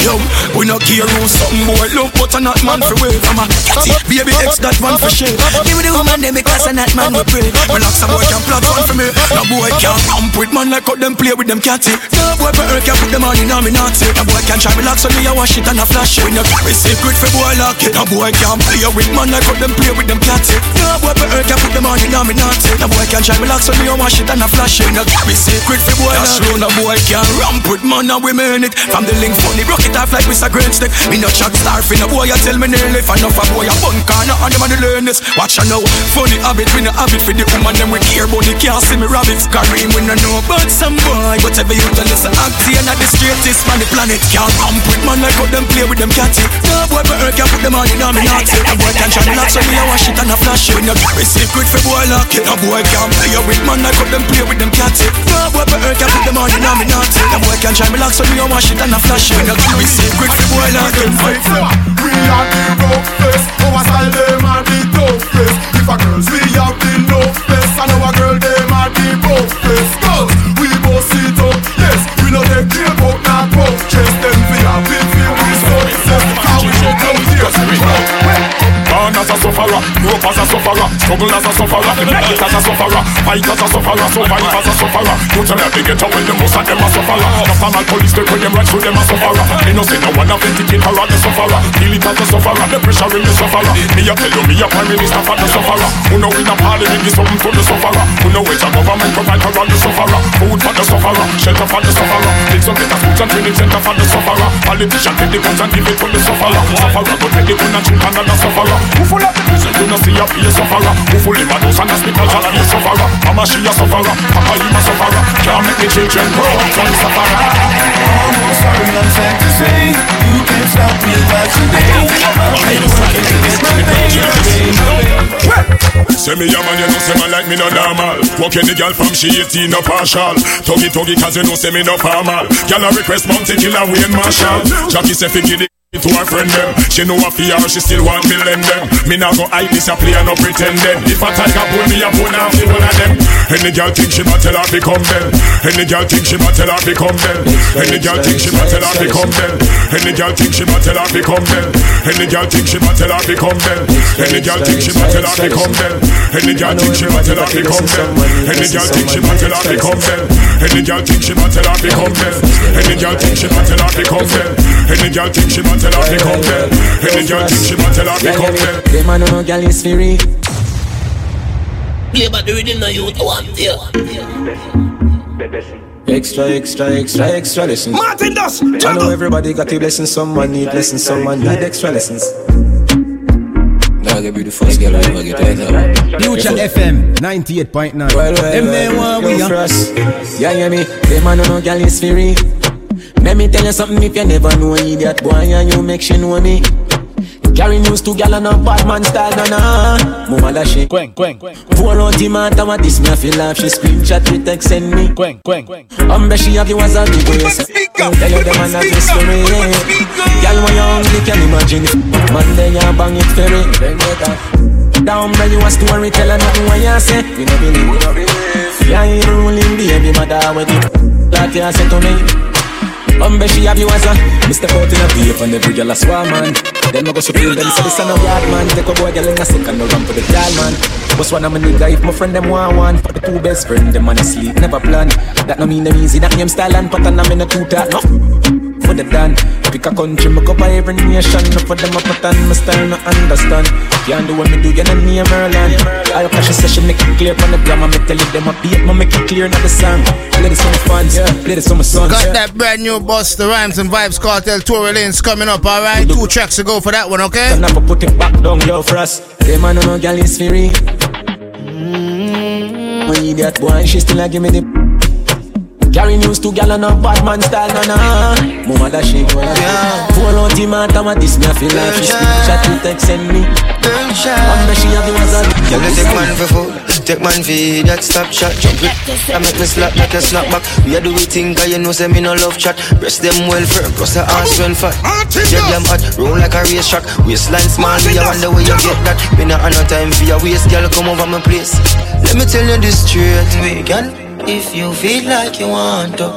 Yo, we no care who some boy love but a not man for way. I'm a catty, baby X that one for sure. Give me the woman them because a not man we pray. Like some boy can plot one for me. No boy can ramp with man like how them play with them catty. No boy better can put them on in me not say. No boy can try me like so me a wash it and a flash it. We no carry secret for boy like it. No boy can play with man like how them play with them catty. No boy better can put them on in me not say. No boy can try me like so me a wash it and a flash. We no carry secret for boy like it. No boy can ramp with man and we mean it. From the link funny broke it off like Mr. Great Stick. Me no chat star for no boy, you tell me nearly for enough a boy a bun corner and them a the learn this. Watch ya now, funny habit, we no habit for the woman them we care but they can't see me rabbits. Kareem we no know about some boy, whatever you tell us, act here not the straightest man the planet. Can't ramp with man like how them play with them catty. No boy better can put them on in a me not say. No boy can try me like so me a wash it and a flash it. We no carry secret for boy like it. No boy can play with man like them play with them catty. No boy better can put them on in a me not. No boy can try me like so me a wash it and a flash it. We no carry secret for boy like it. We are the rough face Our style them are the tough face. If a girls we have the face And our girl them are the rough face. Girls we both sit up Yes. We no take care about not rough chest. Them we have it feel we success How we should come here Born as a sufferer, grow as a sufferer, struggle as a sufferer, it as a sufferer, fight as a sufferer, survive as a sufferer. You tell me they get away, the most of them a sufferer. Just a police take with them right through them a sufferer. Me no say no one of vindicate her the sufferer. Feel it as a sufferer, the pressure in the sufferer. Me a tell you, me a prime minister for the sufferer. Who know in a parliament give something to the sufferer. Who know which a government provide for the sufferer. Food for the sufferer, shelter for the sufferer. Take some better schools and training center for the sufferer. Politician take the guns and give it to the sufferer. Sufferer go take the gun and shoot another sufferer. Who full of the vision, you know see a face sufferer Who full him a and a spittle, shall a sufferer Mama she a sufferer, papa him a sufferer Can't make the children grow up from sufferer Almost certain I'm sad to say You can't stop me like today I'm been working to get my pay, Say me a man, you know say man like me no normal Walk any girl from she 18 no partial Tuggy tuggy cause you know say me no formal Girl a request mountain killer Wayne Marshall Jackie say fi give to her friend them She know a fear she still want me lend them. Me nah go hype this a play and no pretend them. If i a tiger pull me a pull now fi one of them Any girl think she battle her become bell Any girl think she battle her become bell Any girl think she battle her become bell Any girl think she battle her become bell Any girl think she battle her become bell Any girl think she battle her become bell Any girl think she battle her become bell Any girl think she battle her become bell Any girl think she battle her become bell Any girl think she battle her become bell Any girl think she battle her become bell Any girl think she battle her become bell Them man no girl is free. Yeah, but the rhythm now you want yeah. Extra, extra, extra, extra lessons. Martin Dust, I know everybody got a blessing, someone need lessons, someone need extra lessons. Now get be the first girl I ever get right now. Future FM 98.9. Well, well, Them they well, want yo, we are. frost. Yeah, yeah, me. Them man no girl is free. Let me tell you something if you never know idiot boy and you make she know me. Carry news to gal and a bad man style, na na. Mama da she. Quen, quen. Pour out the matter what this me a feel laugh. She screenshot with text send me. Quen, quen. Umbe she have you as a big waist. Tell you the man a mystery. Gal when you hungry can imagine. Man then you bang it ferry. Then get up. Down where you a storyteller, nothing what you say. You no believe. Yeah, you ruling baby mother with it. Like you say to me. Umbe she have you as a Mr. Out in a vape and every girl a swarm man Then I go so feel them say this a no yard man Take a boy girl in a second no run for the girl man What's one of my nigga if my friend them want one. For the two best friend them on sleep never plan. That no mean them easy that name style and pattern I'm in a two talk no. For the done. Pick a country, me cover every nation. No for them a pattern, my style no understand. Can't do what me do, you know me a Merlin. I cash a session, make it clear from the grammar Me tell it them a beat, me make it clear not the song. Play this for my fans, play this for my sons Got that brand new bust, the Rhymes and Vibes Cartel Tour Lanes coming up, alright? Two tracks to go for that one, okay? Up and put it back down, yo, frost Them man no girl is free Mm-hmm. When you that boy, she still a give me the Carry news to gal and a bad man style, na na. Mama da she go yeah. Pull out the matter, what this me a feel like She screenshot to text send me. Wonder she have the was a Girl, take man for food, take man for that stop shot. Jump it, I make me slap like a snap back. We a do we think, cause you know say me no love chat. Breast them well firm, plus the ass well fat. Yeah, them hot, roll like a race track. Waistline small, me I wonder where you get that. Me not have no time for your waist, girl, come over my place. Let me tell you this straight, we can, if you feel like you want to.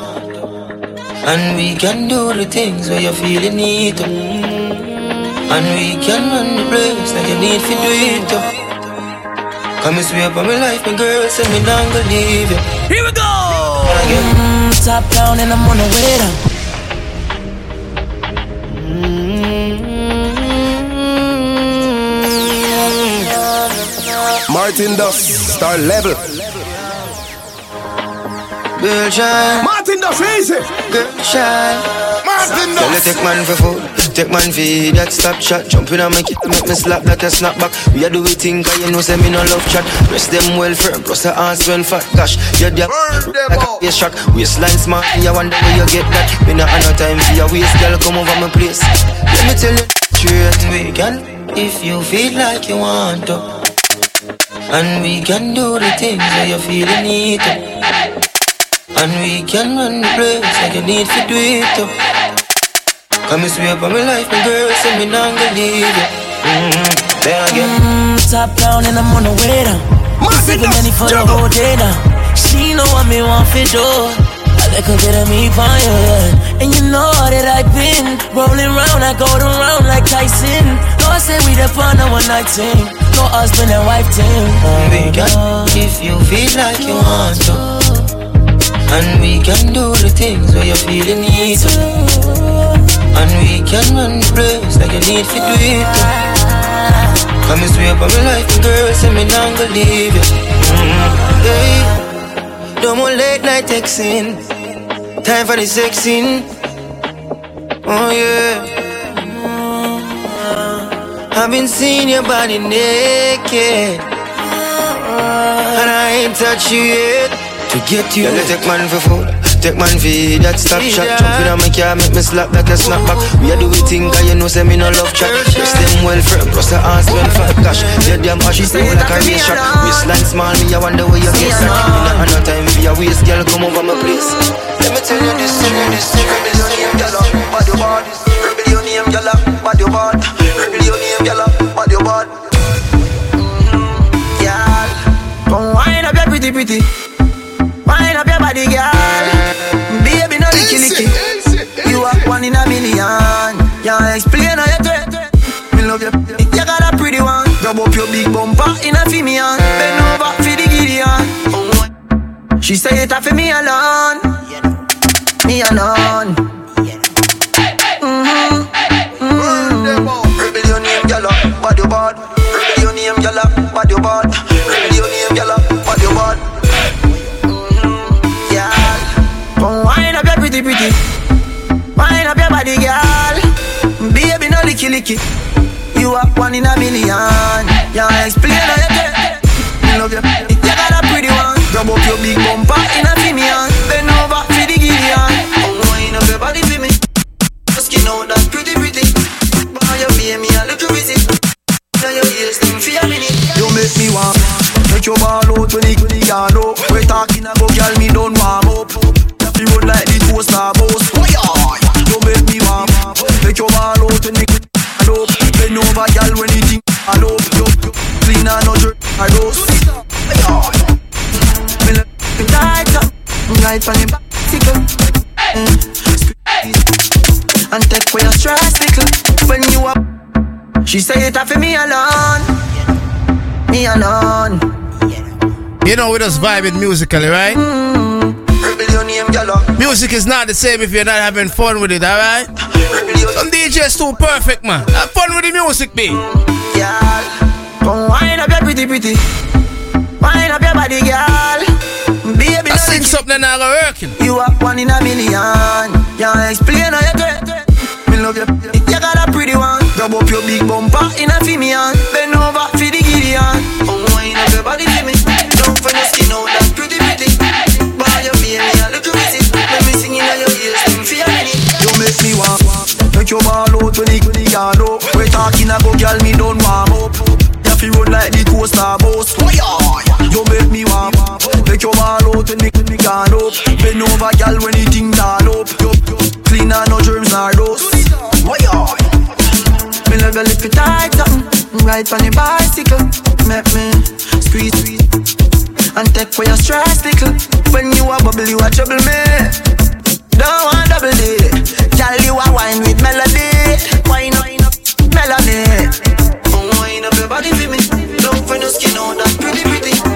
And we can do the things where you feel you need to. And we can run the place like you need to do it too. Come and swear for my life, my girl, say me not gonna leave you. Here we go! Mm, top down and I'm on the way down Martin Dust, star level. Girl Martin easy. shine. Martin Girl, you take man for food, take man for that stop shot. Jumping on my kid, make me slap like a snapback. We a do we think, cause you know say me no love chat. Breast them well firm, plus the ass well fat. Gosh, you're the like a face track. Waistline smart, I wonder where you get that. Me not have no time for your waist, girl, come over my place. Let me tell you straight, we can, if you feel like you want to. And we can do the things where you feel you need to. And we can run the place like you need to do it too. Come and swear for my life, my girl, say me not gonna leave you. Mm-hmm. Then again. Mm, top down and I'm on the way down Sipping money for the whole day now She know what me want for do A little bit of me you, yeah. And you know that I've been Rolling round, I go around like Tyson I say we the fun of one night team No husband and wife team We can, if you feel like you want to. And we can do the things where you feel you need to. And we can run the place like you need to do it too. Come and swear for my life, girl, say me not gonna leave you. Mm-hmm. Hey, no more late night texting. Time for the sexing. Oh yeah. I've been seeing your body naked. And I ain't touched you yet. To get you, you take man for food, Take man V, that stop shot. Jumping on my car, make me slap like a snapback. We are do we think, cause you know, say me no love chat. Dress them well firm, plus the ass well fat. Gosh, you damn she say like a race shot. Waistline small, me, I wonder where you get that. Me not no time for your waist, girl, come over my place. Let me tell you this, tell you this, your name, girl, bad your bad. Rebel your name, girl, bad your bad. Rebel your name, girl, bad your bad. Girl, come wind up your pretty pretty. Wind up your body, girl. Baby, no licky licky. You are one in a million. Can't explain how you do it. Me love you. You got a pretty one. Rub up your big bumper in a female. Bend over for the Gideon. Oh, she say it for me alone. Me alone. Licky. You are one in a million. Can't explain how you get. Me love you. You got a pretty one. Rub up your big bumper in a female. Bend over for the Gideon. Come wind up your body for me. Your skin out that pretty pretty. Boy, you pay me a little visit. Now your ears sting for a minute. You make me want. Make your ball out when it gone up. We talking about girl, me done warm up. You run like the toaster boss. Oh yeah. You make me want. Make your ball out when it Bend over, girl, when it think I up. You you clean and no dirt. I roast. Me me tight up. Right on the bicycle. Mm. Squeeze. And take away your stress, tickle. When you up. She say it for me alone. Me alone. You know, we just vibing musically, right? Your name, gyal. Uh. Music is not the same if you're not having fun with it, alright? Some DJs too perfect, man. Have fun with the music, B. Girl, come wind up your pretty pretty. Wind up your body, girl. Baby, I sing something that go working. You are one in a million. Can't explain how you do it. Me love you. You got a pretty one. Rub up your big bumper in a female. Bend over for the Gideon. Come wind up your body for me. Don't find your skin out Your ball out when it gone up. We talking about girl, me done warm up. You feel run like the coaster boss. You make me want. Make your ball out when it gone up. Bend over, girl, when it thing down up. You you clean and no germs nor dust. Me love your lippy tight something. Right on the bicycle. Make me squeeze. And take away your stress, little. When you a bubble, you a trouble me. Don't want double D. Girl, you a wine with melody. Wine wine up, melody. Wine up your body for me. Don't find your skin out that pretty, pretty.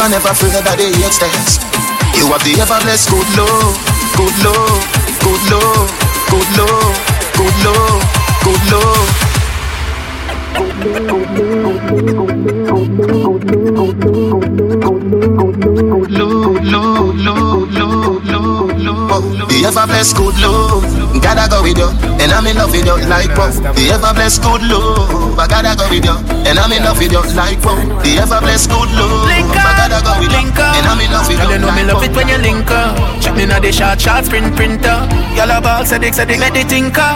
Never, never fear that they hate. You have the ever blessed good love, good love, good love, good love, good love, good love. The ever blessed good love, gotta go with you, and I'm in love with you like wow. The ever blessed good love, I gotta go with you, and I'm in love with you like wow. The ever blessed good love, I gotta go with you, and I'm in love with you. Girl, you you know me love it when you link up. Check me now the short, short sprint printer. Y'all about sadik, sadik, let the tinker.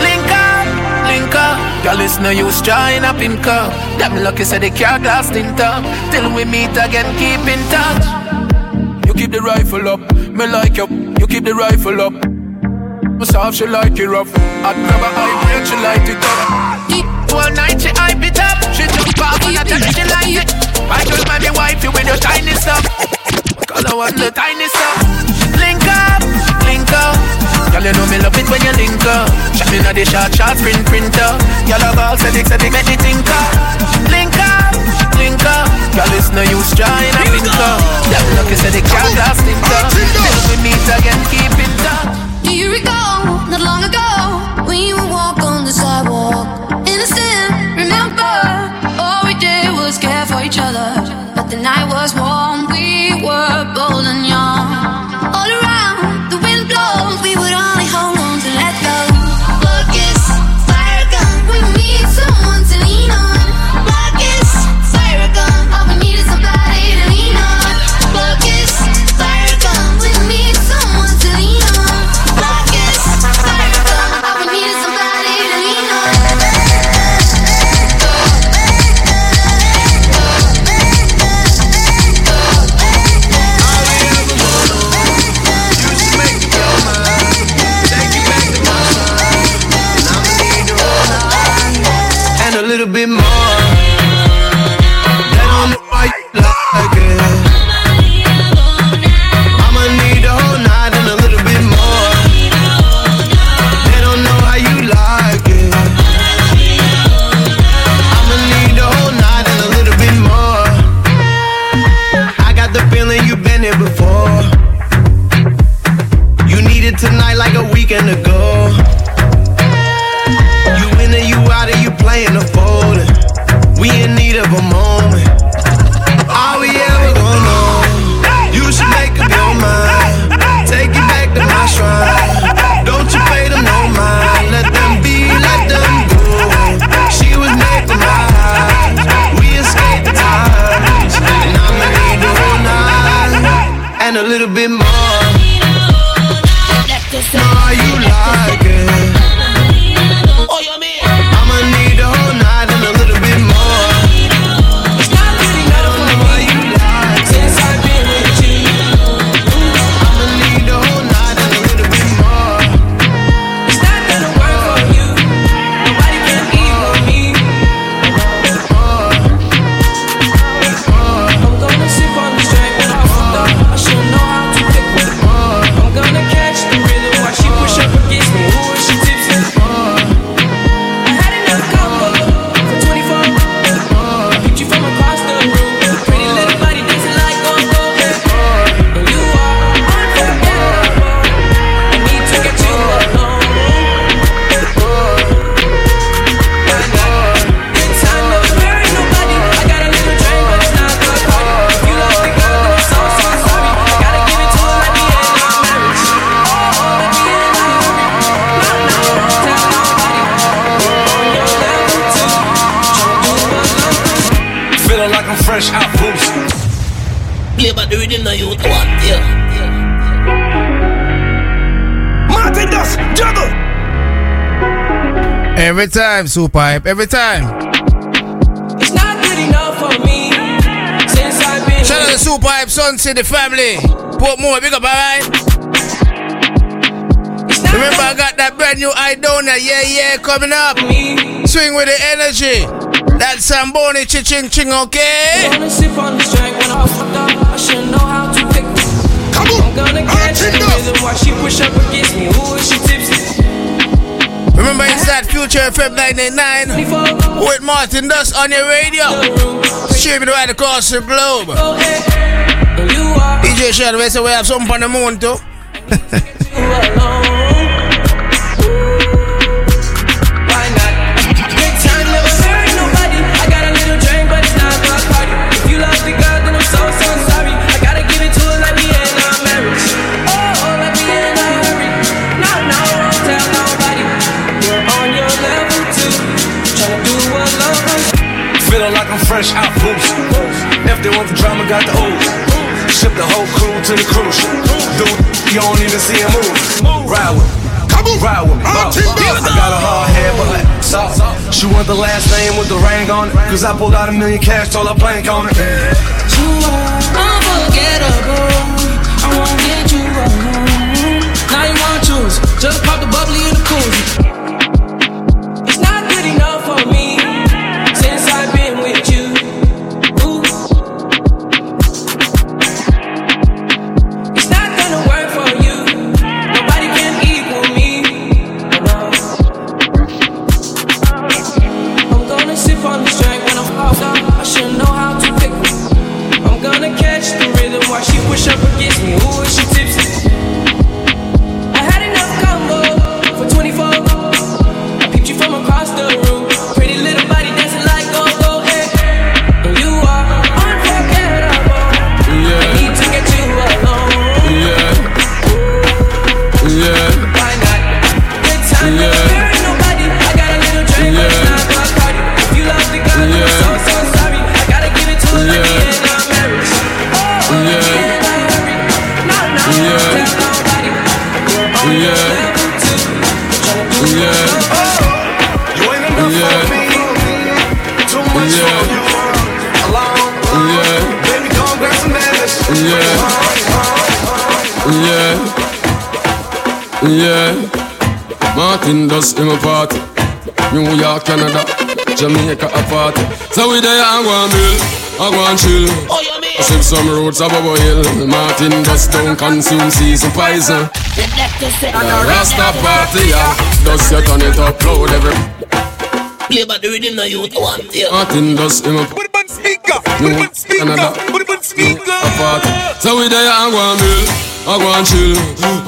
Link up, link up. Girl, it's no use trying a pimp cup. Them lucky say the car glass tinter. Till we meet again, keep in touch. You keep the rifle up, me like you. You keep the rifle up. Me soft, she like it rough. I'd grab a high break, she light it up. All night she hype it up. She jump off and I tell her she like it. My girl, my wife, you with your tiny stuff. Cause I want the tiny stuff. Link up, link up. Girl, you know me love it when you link up. Shot me na the short, short print printer. Y'all have all said it, make me think up. Link up, link up. Girl, it's no use trying to link up. Them lucky said they can't last link up. Till we meet again, keep in touch. Do you recall not long ago we would walk on the sidewalk? Innocent, remember all we did was care for each other. But the night was Every time, super hype. Every time. It's not good enough for me. Since I've been Shout out to Super Hype Sun City family. Portmore, big up, alright? Remember, I got that brand new Idona, yeah, yeah, coming up. Swing with the energy. That Samboni ching ching, ching, okay? Gonna sip on the strength when I fucked up. I should know how to pick. Come on. I'm gonna catch the rhythm while she push up against me. Future FM 99 with Martin Dust on your radio. Streaming right across the globe. DJ Shadow, we say we have something on the moon too. Fresh out boost. If they want the drama, got the ooze. Ship the whole crew to the cruise. Dude, you don't even see a move. Ride with me. Ride with me. Boss. I got a hard head, but like soft. She want the last name with the ring on it. Cause I pulled out a million cash, told her blank on it. You are unforgettable. I won't get you alone. Now you want choose. Just pop the bubbly Martin in my party. New York, Canada, Jamaica a party. So we there, I go and mill, I go and chill. I sip some roots of Bubba Hill. Martin Dust don't consume season poison. The Rasta party, yeah. Does you turn it up loud every. Play back the rhythm now, you want yeah. Martin Dust in my New Canada, a party. So we there, I go and mill, I go and chill.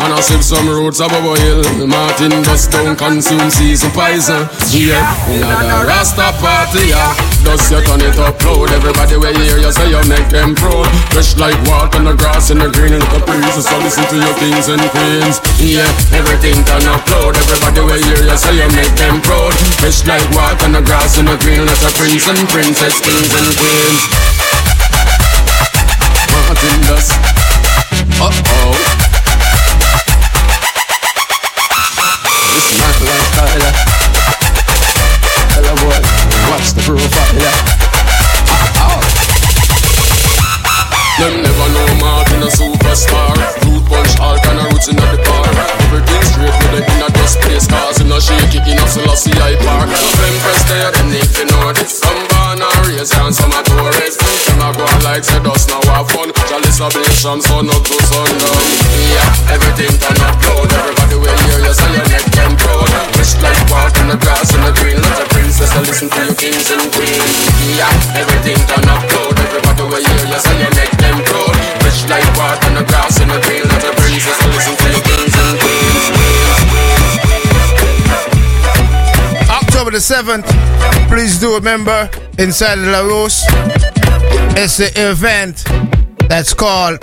And I sip some roots of Bubba Hill. Martin Dust don't consume season poison. Yeah, in the Rasta party, yeah. Does you turn it up loud? Everybody you hear you say you make them proud. Fresh like water on the grass in the green and the breeze. So listen to your kings and queens. Yeah, everything turn up loud. Everybody you hear you say you make them proud. Fresh like water on the grass in the green. Let the prince and princess, kings and queens. Martin Dust. Uh oh. This lifestyle. Hello boy, watch the. Oh. Them never know Martin a superstar. Punch all kind of roots in the bar. Everything straight the place. A shake it in a Selassie I park. Them press there, them need to know this. Some born and raised and some are tourists. Them a go like say dust now have fun. Chalice oblation sun up to sundown. Yeah, everything turn up loud. Everybody will hear you say your neck them proud. Wish like walk in the grass in the green. Let the princess listen to your kings and queens. Yeah, everything turn up loud. Everybody will hear you say your neck them proud. Wish like walk in the grass in the green. Let the princess listen to your kings and queens. The 7th, please do remember inside La Rose, it's the event that's called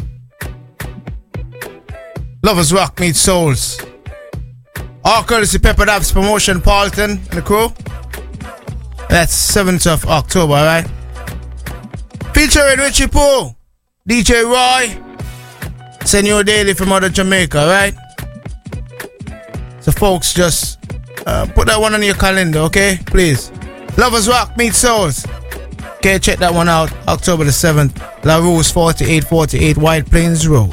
Lovers Rock Meets Souls. All courtesy Pepper Daps Promotion, Paulton and the crew. That's 7th of October, alright? Featuring Richie Pooh, DJ Roy, Senor Daly from out of Jamaica, right? So, folks, just uh, put that one on your calendar, okay? Please. Lovers Rock Meet Souls. Okay, check that one out. October the 7th. La Rose 4848 White Plains Road.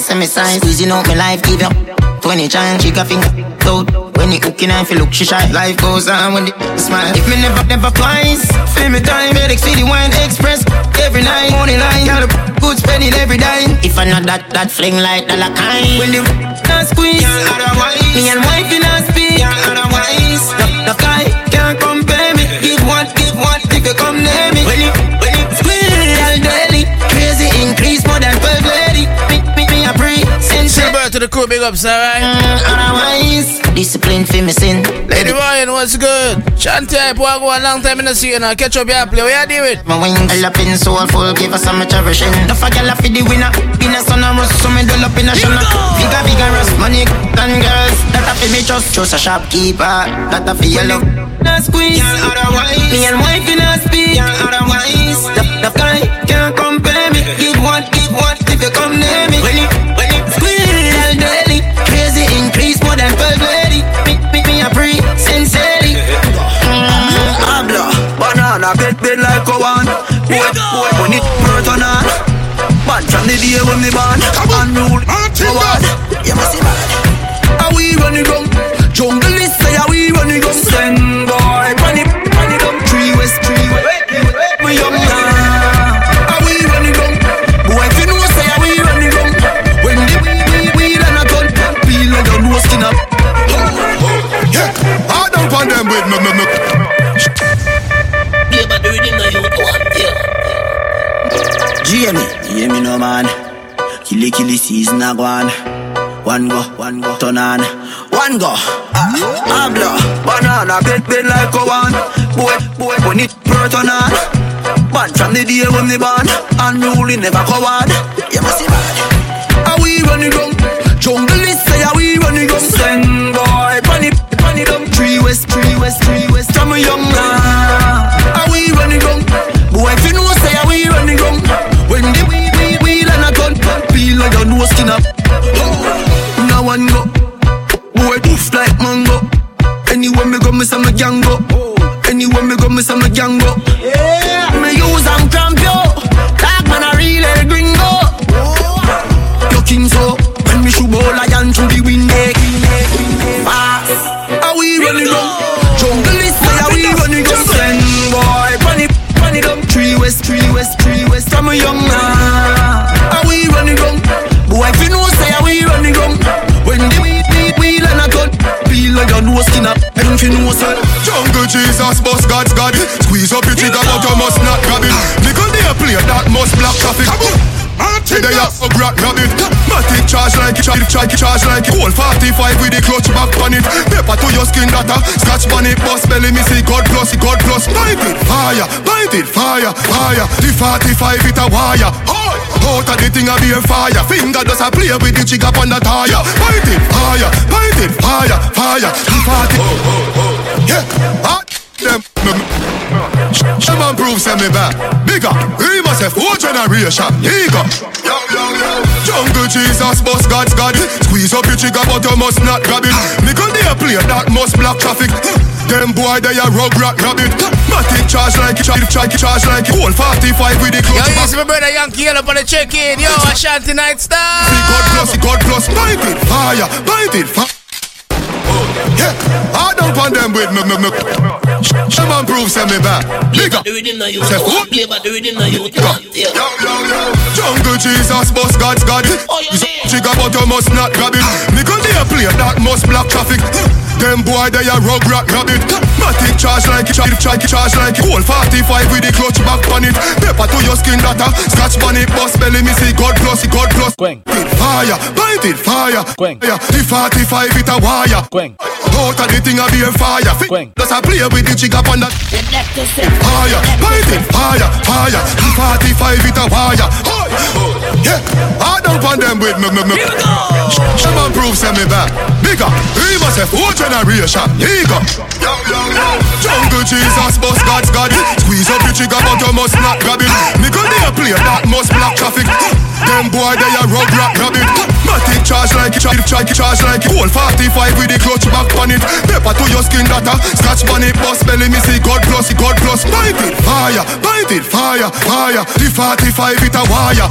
Say me size. Squeezing out my life, give up. 20 chance, she got finger out. When the hooking and feel look, she shy. Life goes on when the smile. If me never, never twice, feel me time. FedEx City Wine Express. Every night, morning line, got a good spending every dime. If I not that, that fling like the kind. When the not squeeze, me and wife in a speed. Crew, big ups, alright? Otherwise, discipline for me sin. Lady Ryan, what's good? Shanty, I go a long time in the see you now. Catch up your play. What you doing? My wings all up in soulful, give us some cherishing. The fuck y'all for the winner. In a sun and rust, so me dull up in a shana. Bigger, bigger rust, money and girls. That a for me trust, trust a shopkeeper. That a for your love. Not squeeze, otherwise. Me and wife in a speed, otherwise. The, the guy can't compare me. Give what, give what, if you come near me. When it, bed like a one. Boy, boy, when it hurt on on. Bad from the day when me born. Unrule, forward. You must see bad. How we running down? Jungle is say how we running down. Send boy, panic, panic down. Three west, three west. We young now. How we running down? Boy, if you know say how we running down. When the we we we and a gun, feel like your nose skin up. Yeah, I don't want them with me, me, me. Jamie, me no man. Killy killy season a go on. One go, one go, turn on. One go. Ah, Habla, banana, bed bed like a one. Boy, boy, when it per turn on. Bad from the day when me born. Unruly never go on. You must see bad. How we running down? Jungle is say how we running down. Send boy, panic, panic down. Three west, three west, three west. From a young man. How we running down? Like your nose skin up. Now one go, 45 with the clutch back on it. Pepper to your skin data. Scratch on it, boss belly me see God plus, God plus. Bite it, fire, bite it, fire, fire. The 45 it a wire. Out of the thing a be a fire. Finger does a play with the jig up on the tire. Bite it, fire, bite it, fire, fire. The 40. Yeah, hot them. Some man prove say me back. Bigger, we must have four generation. Eager. Yo. Jungle Jesus, boss God's God. Squeeze up your trigger, but you must not grab it. Ah. Nickel they play that must block traffic. Them boy they a rug rat rabbit. Matic charge like it, charge, charge, charge like it. Whole 45 with the Yo, clutch yes, back. my brother Yankee Yellow on the check-in. Yo, Ashanti Night Star. God plus, God plus, bite it, fire, bite it, fire. Oh. Yeah, I don't want them with me, me, me. Man prove say me back. Bigger. The rhythm now you Say who? yeah, but the rhythm now you. Jungle Jesus, boss God's God. Use oh, Trigger, but you must not grab it. Nickel they a play that must block traffic. Them boy they a rug rat rabbit. Matic charge like it, charge, charge, charge like it. Whole 45 with the clutch back on it. Pepper to your skin data. Scratch on it, boss belly me see God plus, God plus. It fire, bite it, fire. Fire. The 45 it a wire. Out of the thing a be a fire. Fi- Does a play with the jig up on that. Fire, bite it, fire, fire. The 45 it a wire. Yeah, I don't want them with me, me, me. Some man prove say me back. Bigger, we must have four generation. Eager. Jungle Jesus, boss God's God. Squeeze up the trigger, but you must not grab it. Nickel they a play that must block traffic. Them boy they a rug rat rabbit. Matic charge like it, charge, charge, charge like it. Whole 45 with the clutch back on it. Pepper to your skin data. Scratch on it, boss belly me see God plus, God plus. Bite it, fire, bite it, fire, fire. The 45 it a wire.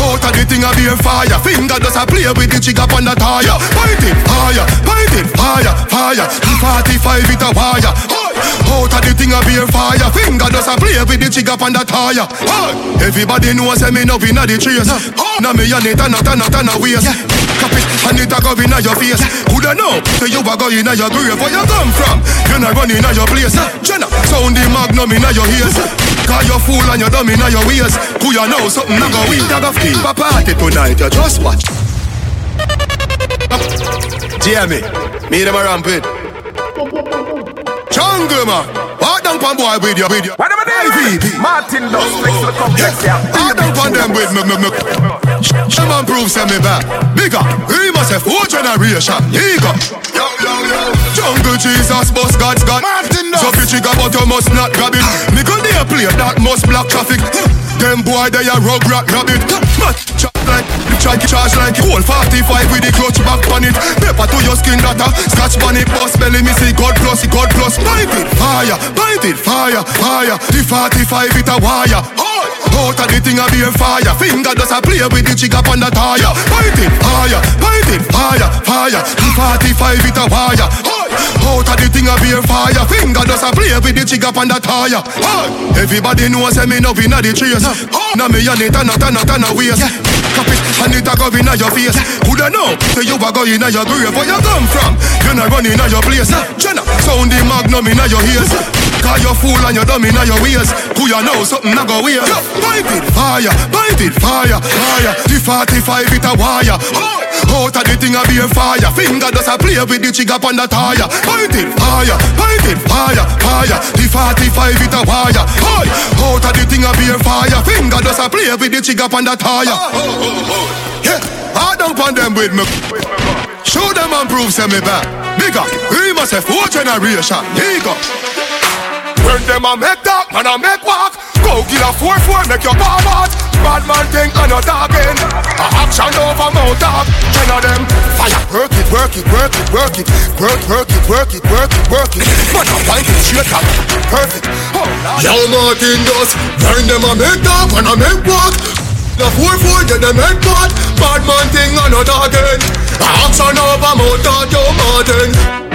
Out of the thing a beer fire. Finger does a play with the jigger on the tire. Point it higher, point it fire, fire. 45 it a wire. Out of the thing a beer fire. Finger does a play with the jigger on the tire. Everybody knows say me no inna the trace. Now me and it and not and not and a waste. Cap it and it a go inna your face. Coulda know say you a go inna your grave. Where you come from? You not run inna your place. Jenna sound the magnum inna your ears. Cause you fool and you dumb inna your ways. Who you know something a go weak. Dog of key. A party tonight. You just watch. Jamie, me them a rampant. Jungle man, walk down pan boy with you, with you. What am I doing? Martin Dust, flex the complex, yeah. Walk down pan them with me, me, me. Shaman prove send me back. Bigger, we must have four generation. Ego. Yo, yo, yo. Jungle Jesus, boss God's God. Martin Dust. So bitch, you got but you must not grab it. Ah. Me go there play that must block traffic. Them boy they a rug rat rabbit. Mat chop like, you try to charge like whole 45 with the clutch back on it. Paper to your skin data, scratch on it, boss belly me see God plus, God plus. Bite it, fire, bite it, fire, fire. The 45 it a wire. Out of the thing a be a fire. Finger does a play with the jigger on the tire. Bite it, fire, bite it, fire, fire. The 45 it a wire. Out of the thing a be a fire. Finger does a play with the jigger on the tire. Everybody knows say me no inna the trace. Now me and it and not and not a waste. Cap it and it a go inna your face. Coulda know say you a go inna your grave. Where you come from? You not run inna your place. Jenna sound the magnum inna your ears. Cause you fool and you dumb inna your ways. Who you know something a go weird. Bite it fire, bite it fire, fire. The 45 it a wire. Out of the thing a be a fire. Finger does a play with the jigger on the tire. Bite it fire, bite it fire, fire. The 45 it a wire. Out of the thing a be a fire. Finger does a play with the jigger on the tire. oh, oh, oh, oh. Yeah, hard down on them with me. Show them and prove say me back. Bigger, we must have four generation. You. When them a make talk, man a make walk. Go kill a four four, make your out. Bad man think I not talking. A action over mouth talk. Ten of them fire. Work it, work it, work it, work it, work, work it, work it, work it, work it. Man a find it straight up, perfect. Oh. Yo, Martin Dust. When them a make talk, man a make walk. The four four get them head bad. Bad man thing I not talking. A action over mouth talk, yo, Martin.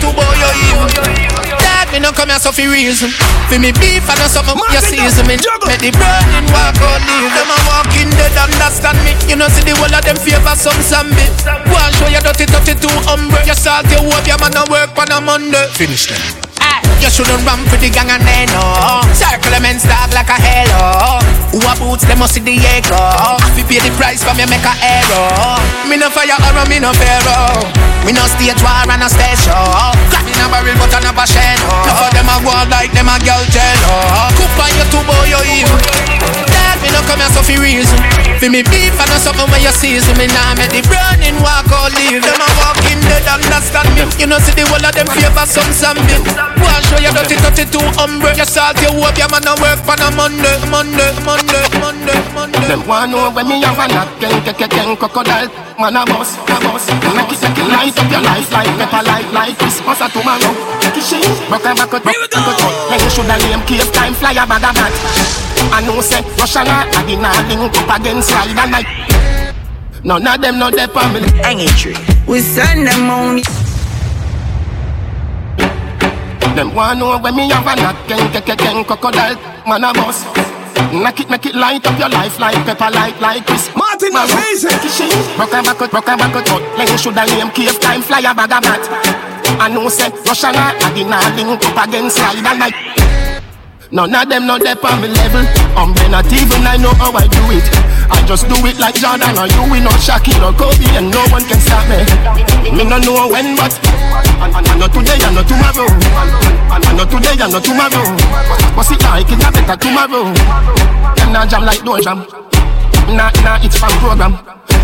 Coop on your evil. Dad, me no come here so for reason. For me beef and no something you season me. Make the burning walk out leave them a walking dead. Understand me? You know see the whole of them favor some zombie. One show you dirty, dirty too humble. You salt your hope, your man a work on a Monday. Finish them. Aye, You shouldn't run for the gang and they know. Circle them and like a halo. Who a boots, them must see the echo. If you pay the price for me, make a arrow Me no fire arrow, me no pharaoh. Me no stage war and no stage show. Clap in a barrel but I never share no. Enough of them a go like them a girl jello. Coop on your two boy, you evil no come here so for reason For me beef and no something when you season. Me nah make the burning walk out leave. Them a walking dead, understand me. You know see the whole of them favor some zombie. One show you dirty, dirty too humble. You salt your hope, your man a work on a Monday Monday, Monday, Monday, Monday Them want know when me have a knock, ken, ken, ken, crocodile Man a boss, a boss. Make it, make it light up your life like pepper light Like Christmas or tomorrow Take it shit, broke a back out, broke a back. Out Then you shoulda name cave time, fly a bag of that I know say, Russia na, I did not link up against slide and night. None of them know their family. Hanging tree We send them on Them want know when me have a knock, ken, ken, ken, ken, crocodile. Man a boss Make it, make it light up your life like pepper light like this. Martin amazing. Rock a back out, rock a back out But then you shoulda name cave time fly a bag of mat I know say Russia na I did not link up against slide and night None of them know they on me level um, I'm not even I know how I do it I just do it like Jordan or you We not Shaquille or Kobe and no one can stop me. Me no know when but I, I, I know today and not tomorrow. I, I know today and not tomorrow. But it like? It a better tomorrow. Them not jam like door jam Nah, nah, it's from program.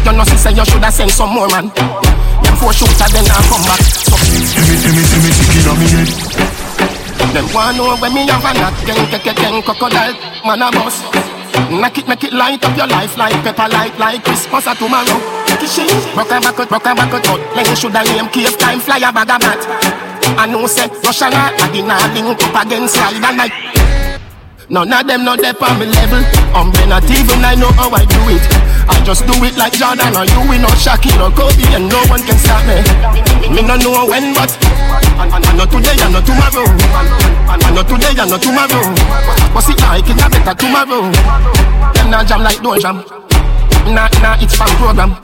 You know, say you shoulda send some more man. Them four shooter then I come back. So, See me, see me, see me, chicken on me head. them want know when me have a ken, ken, ken, ken, crocodile, man a boss. Make it, make it light up your life like pepper light, like Christmas or tomorrow. Take it shit, rock a back out, rock a back out, but then you shoulda name cave time, fly a bag of mat. I know say Russia I did not link up against slide and night. None of them not there on me level. Um, I'm not even I know how I do it. I just do it like Jordan or you, we not Shaquille or Kobe, and no one can stop me. Me no know when, but I, I, I know today, I know tomorrow. I, I know today, I know tomorrow. But see, I can have better tomorrow. Them not jam like don't jam. Nah, nah, it's fan program.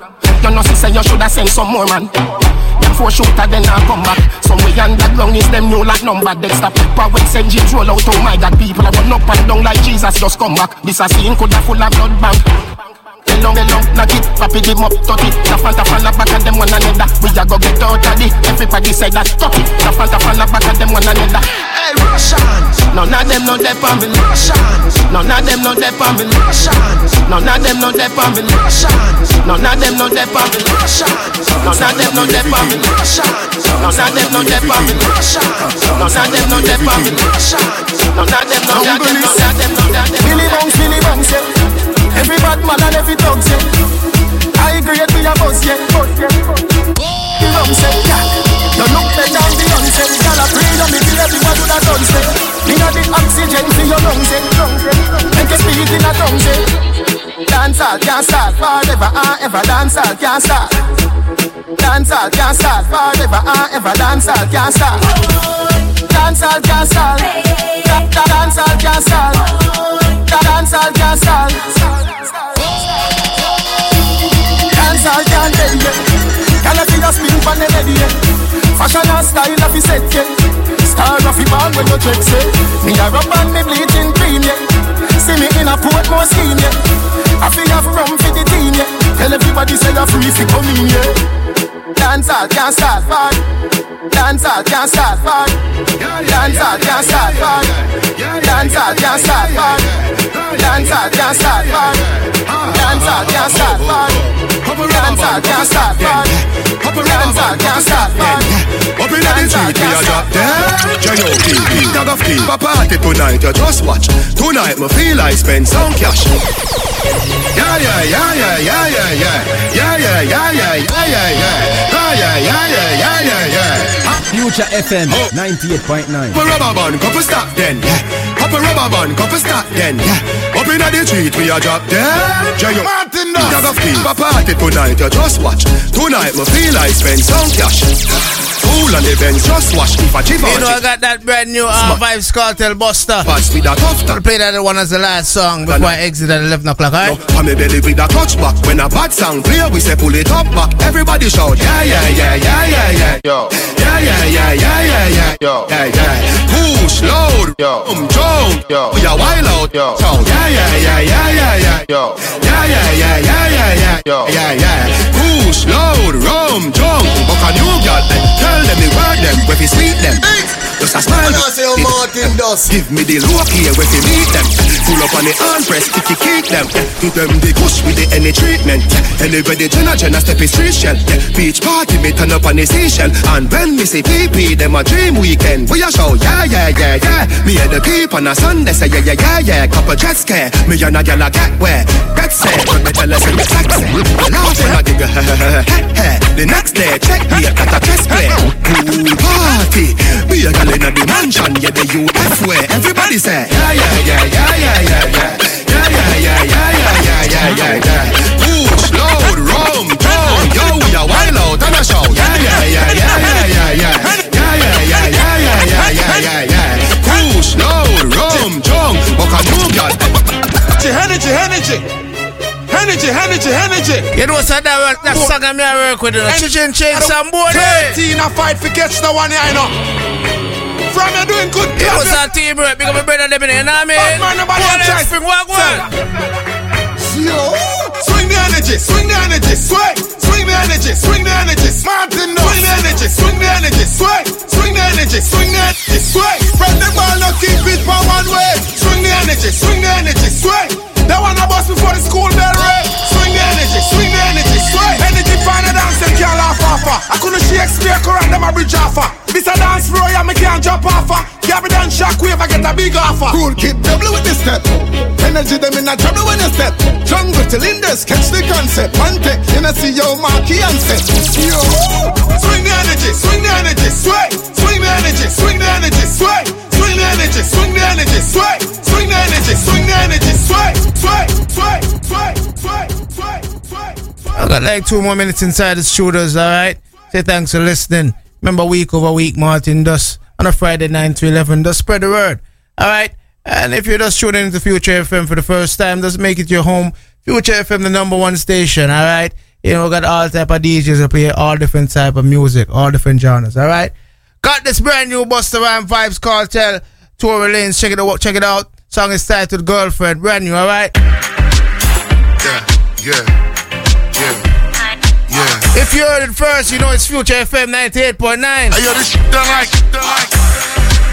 You know, say you shoulda send some more man. Them four shooter then I come back. Some way underground is them new like number. Dexter Pepper when. James roll out. Oh my God, people I run up and down like Jesus just come back. This a scene coulda full of blood bank. Long, long, knock it, pop it, them up, touch it. Tap and la back of them one another. We a go get out of it. Everybody say that, touch it. Tap and la back of them one another. Hey, Russians, none of them no dey for me. Russians, none of them no dey for me. Russians, none of them no dey for me. Russians, none of them no dey for me. Russians, none of them no dey for me. Russians, none of them no dey for me. Russians, none of them no dey for me. Russians, none of them no dey for me. None of them no dey for me. Billy Bones, Billy Bones, yeah. Every bad man and every dog, yeah. I agree with your boss, yeah. The rum say, yeah. You look better than Beyonce. Girl, I pray you me feel everyone do that done say. Me got the oxygen for your lungs, yeah. Make you speak in a tongue, yeah. Dance all can't start forever and ever. Dance all can't start. Dance all can't start forever and ever. Dance all can't start. Dance all can't start. Dance all can't start. Dance all can't start. Dance all can't tell you. Can I see you spin for the lady? Fashion and style of the set, yeah. Star of the band when you check, say. Me a rub and me bleaching cream, yeah. See me in a Portmore scheme, yeah. I feel have rum for the team, yeah. Tell everybody say you're free if you come in, yeah. Dance all can't start far. Dance all can't start far. Dance all can't start far. Dance all can't start far. Dance all can't start far. Dance all can't start far. Dance all can't start far. Dance all can't start far. Up in the street, we a drop dead J.O.P. Dog of key A party tonight, you just watch Tonight, me feel I spend some cash Yeah, yeah, yeah, yeah, yeah, yeah, yeah Yeah, yeah, yeah, yeah, yeah, yeah, yeah Yeah, yeah, yeah, yeah, yeah, yeah, yeah Future FM 98.9. Pop a rubber band, couple stop then, a rubber band, couple stop then, yeah. Up in the street, we a drop dead. J.O. Martin of key A party tonight, you just watch. Tonight, me feel I spend some cash Cool on the bench, just watch If I chip You know I got that brand new uh, Vybz Kartel Buster. Pass me that tough I'll play that one as the last song before I exit at 11 o'clock, alright? On me belly with a touch back When a bad sound clear, we say pull it up back Everybody shout, yeah, yeah, yeah, yeah, yeah, yeah Yo, yeah, yeah, yeah, yeah, yeah, yeah Yo, yeah, yeah Push, load, yo, um, jump Yo, we a wild out, yo Shout, yeah, yeah, yeah, yeah, yeah, yeah Yo, yeah, yeah, yeah, yeah, yeah, yeah Yo, yeah, yeah Push, load, rum, jump Book a new girl, eh, tell them the word them. Where fi sweet them Just a smile. Martin Dust. Give me the look here where fi meet them Pull up on the hand press, kick it, kick them. Them the kush with the any treatment. Anyway the Jenna Jenna step is street shell. Beach party me turn up on the station And when me say PP them a dream weekend. We a show yeah yeah yeah yeah. Me and the keep on a Sunday say yeah yeah yeah yeah. Couple jet scare Me and a gal a get where? Get set. When me tell her say me sexy Laugh when I you The next day check me at a chest play Pool party. Me a in a the mansion Yeah the UF where? Everybody say Yeah yeah yeah yeah yeah yeah yeah Yeah yeah yeah yeah yeah yeah yeah yeah yeah wild out and a show Yeah yeah yeah yeah yeah yeah yeah Yeah yeah yeah yeah yeah yeah yeah yeah yeah rum. You know, so that, work- that song I I work with, you know. Chicken chain some boy, Thirteen a fight for catch the one here, I know. From you doing good, You know, clap so team work, big up my brother, them in you know what I mean? Bad man, nobody One a try. spring, what, what? Yo, swing the energy, swing the energy, swing, swing the energy, swing the energy, Martin no. Swing the energy, swing the energy, swing, swing the energy, swing the energy, swing. Spread the ball, no keep it for one way. Swing the energy, swing the energy, swing. That one I bust before the school bell ring. Swing the energy, swing the energy, swing. Energy find a dance and can't laugh off her. I couldn't Shakespeare, Quran, them a bridge off her. This a dance floor, yeah, me can't jump off her. Can't be done Shockwave, I get a big offer. Cool, keep double with the step. Energy them in a trouble when you step. Jungle till in this, catch the concept. One take, you know see your marquee and step. Yo, swing the energy, swing the energy, sway. Swing the energy, swing the energy, sway. Swing the energy, swing the energy, sway. Swing the energy, swing the energy, sway. Sway, sway, sway, sway, sway, sway. I got like two more minutes inside the studios, alright? Say thanks for listening. Remember, week over week, Martin Dust on a Friday 9 to 11. Just spread the word, alright? And if you're just tuning into Future FM for the first time, just make it your home. Future FM, the number one station, alright? You know, we got all type of DJs that play all different type of music, all different genres, alright? Got this brand new Buster Rhyme Vybz Kartel, Tory Lanez. Check it out, check it out. Song is titled Girlfriend, brand new, alright? Yeah, yeah, yeah. If you heard it first, you know it's Future FM 98.9. Hey, yo, this shit done like, done like,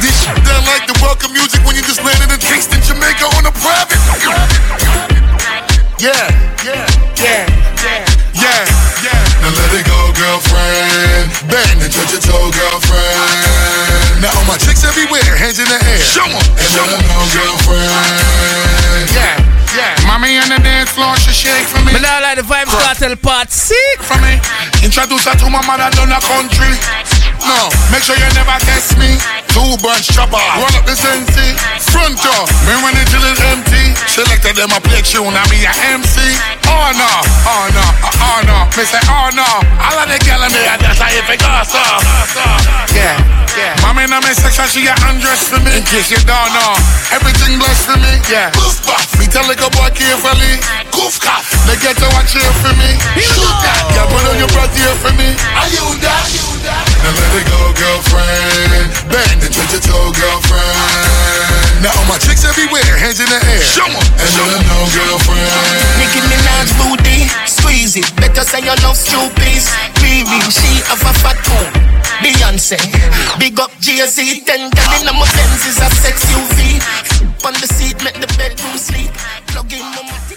this shit done like the welcome music when you just landed in Kingston, Jamaica on a private. Yeah, yeah, yeah, yeah, yeah, yeah. Now let it go, girlfriend. Bang and touch your toe, girlfriend. Now all my chicks everywhere, hands in the air. Show 'em, and let 'em know, girlfriend. Yeah, yeah. Mommy on the dance floor, she shake for me. But now like the Vybz Kartel part C. For me, introduce her to my mother down the country. No, make sure you never test me. Two bunch chopper, roll up the sensi. Front door, me when it till it's empty. Selected them a play tune, I be a MC. Oh no, oh no, oh, no. Me say oh no. All of the girl in me, that's how if it goes so. Yeah, yeah. Mommy in my section, she get undressed for me. In case you don't know, everything blessed for me. Yeah. Goof buff, me tell like a boy carefully. Goof cough, they get to watch here for me. Shoot that, yeah, put on your breath here for me. Are you that? Now let it go, girlfriend. Bang the touch your toe, girlfriend. Now all my chicks everywhere, hands in the air. Show Show 'em and let 'em know, girlfriend. Nicki Minaj booty, squeeze it. Better say you love Stupid. Baby, she have a fat bone. Beyonce, big up Jay Z. Ten gal in my Benz is a sex UV. On the seat, make the bedroom sleep. Plug in my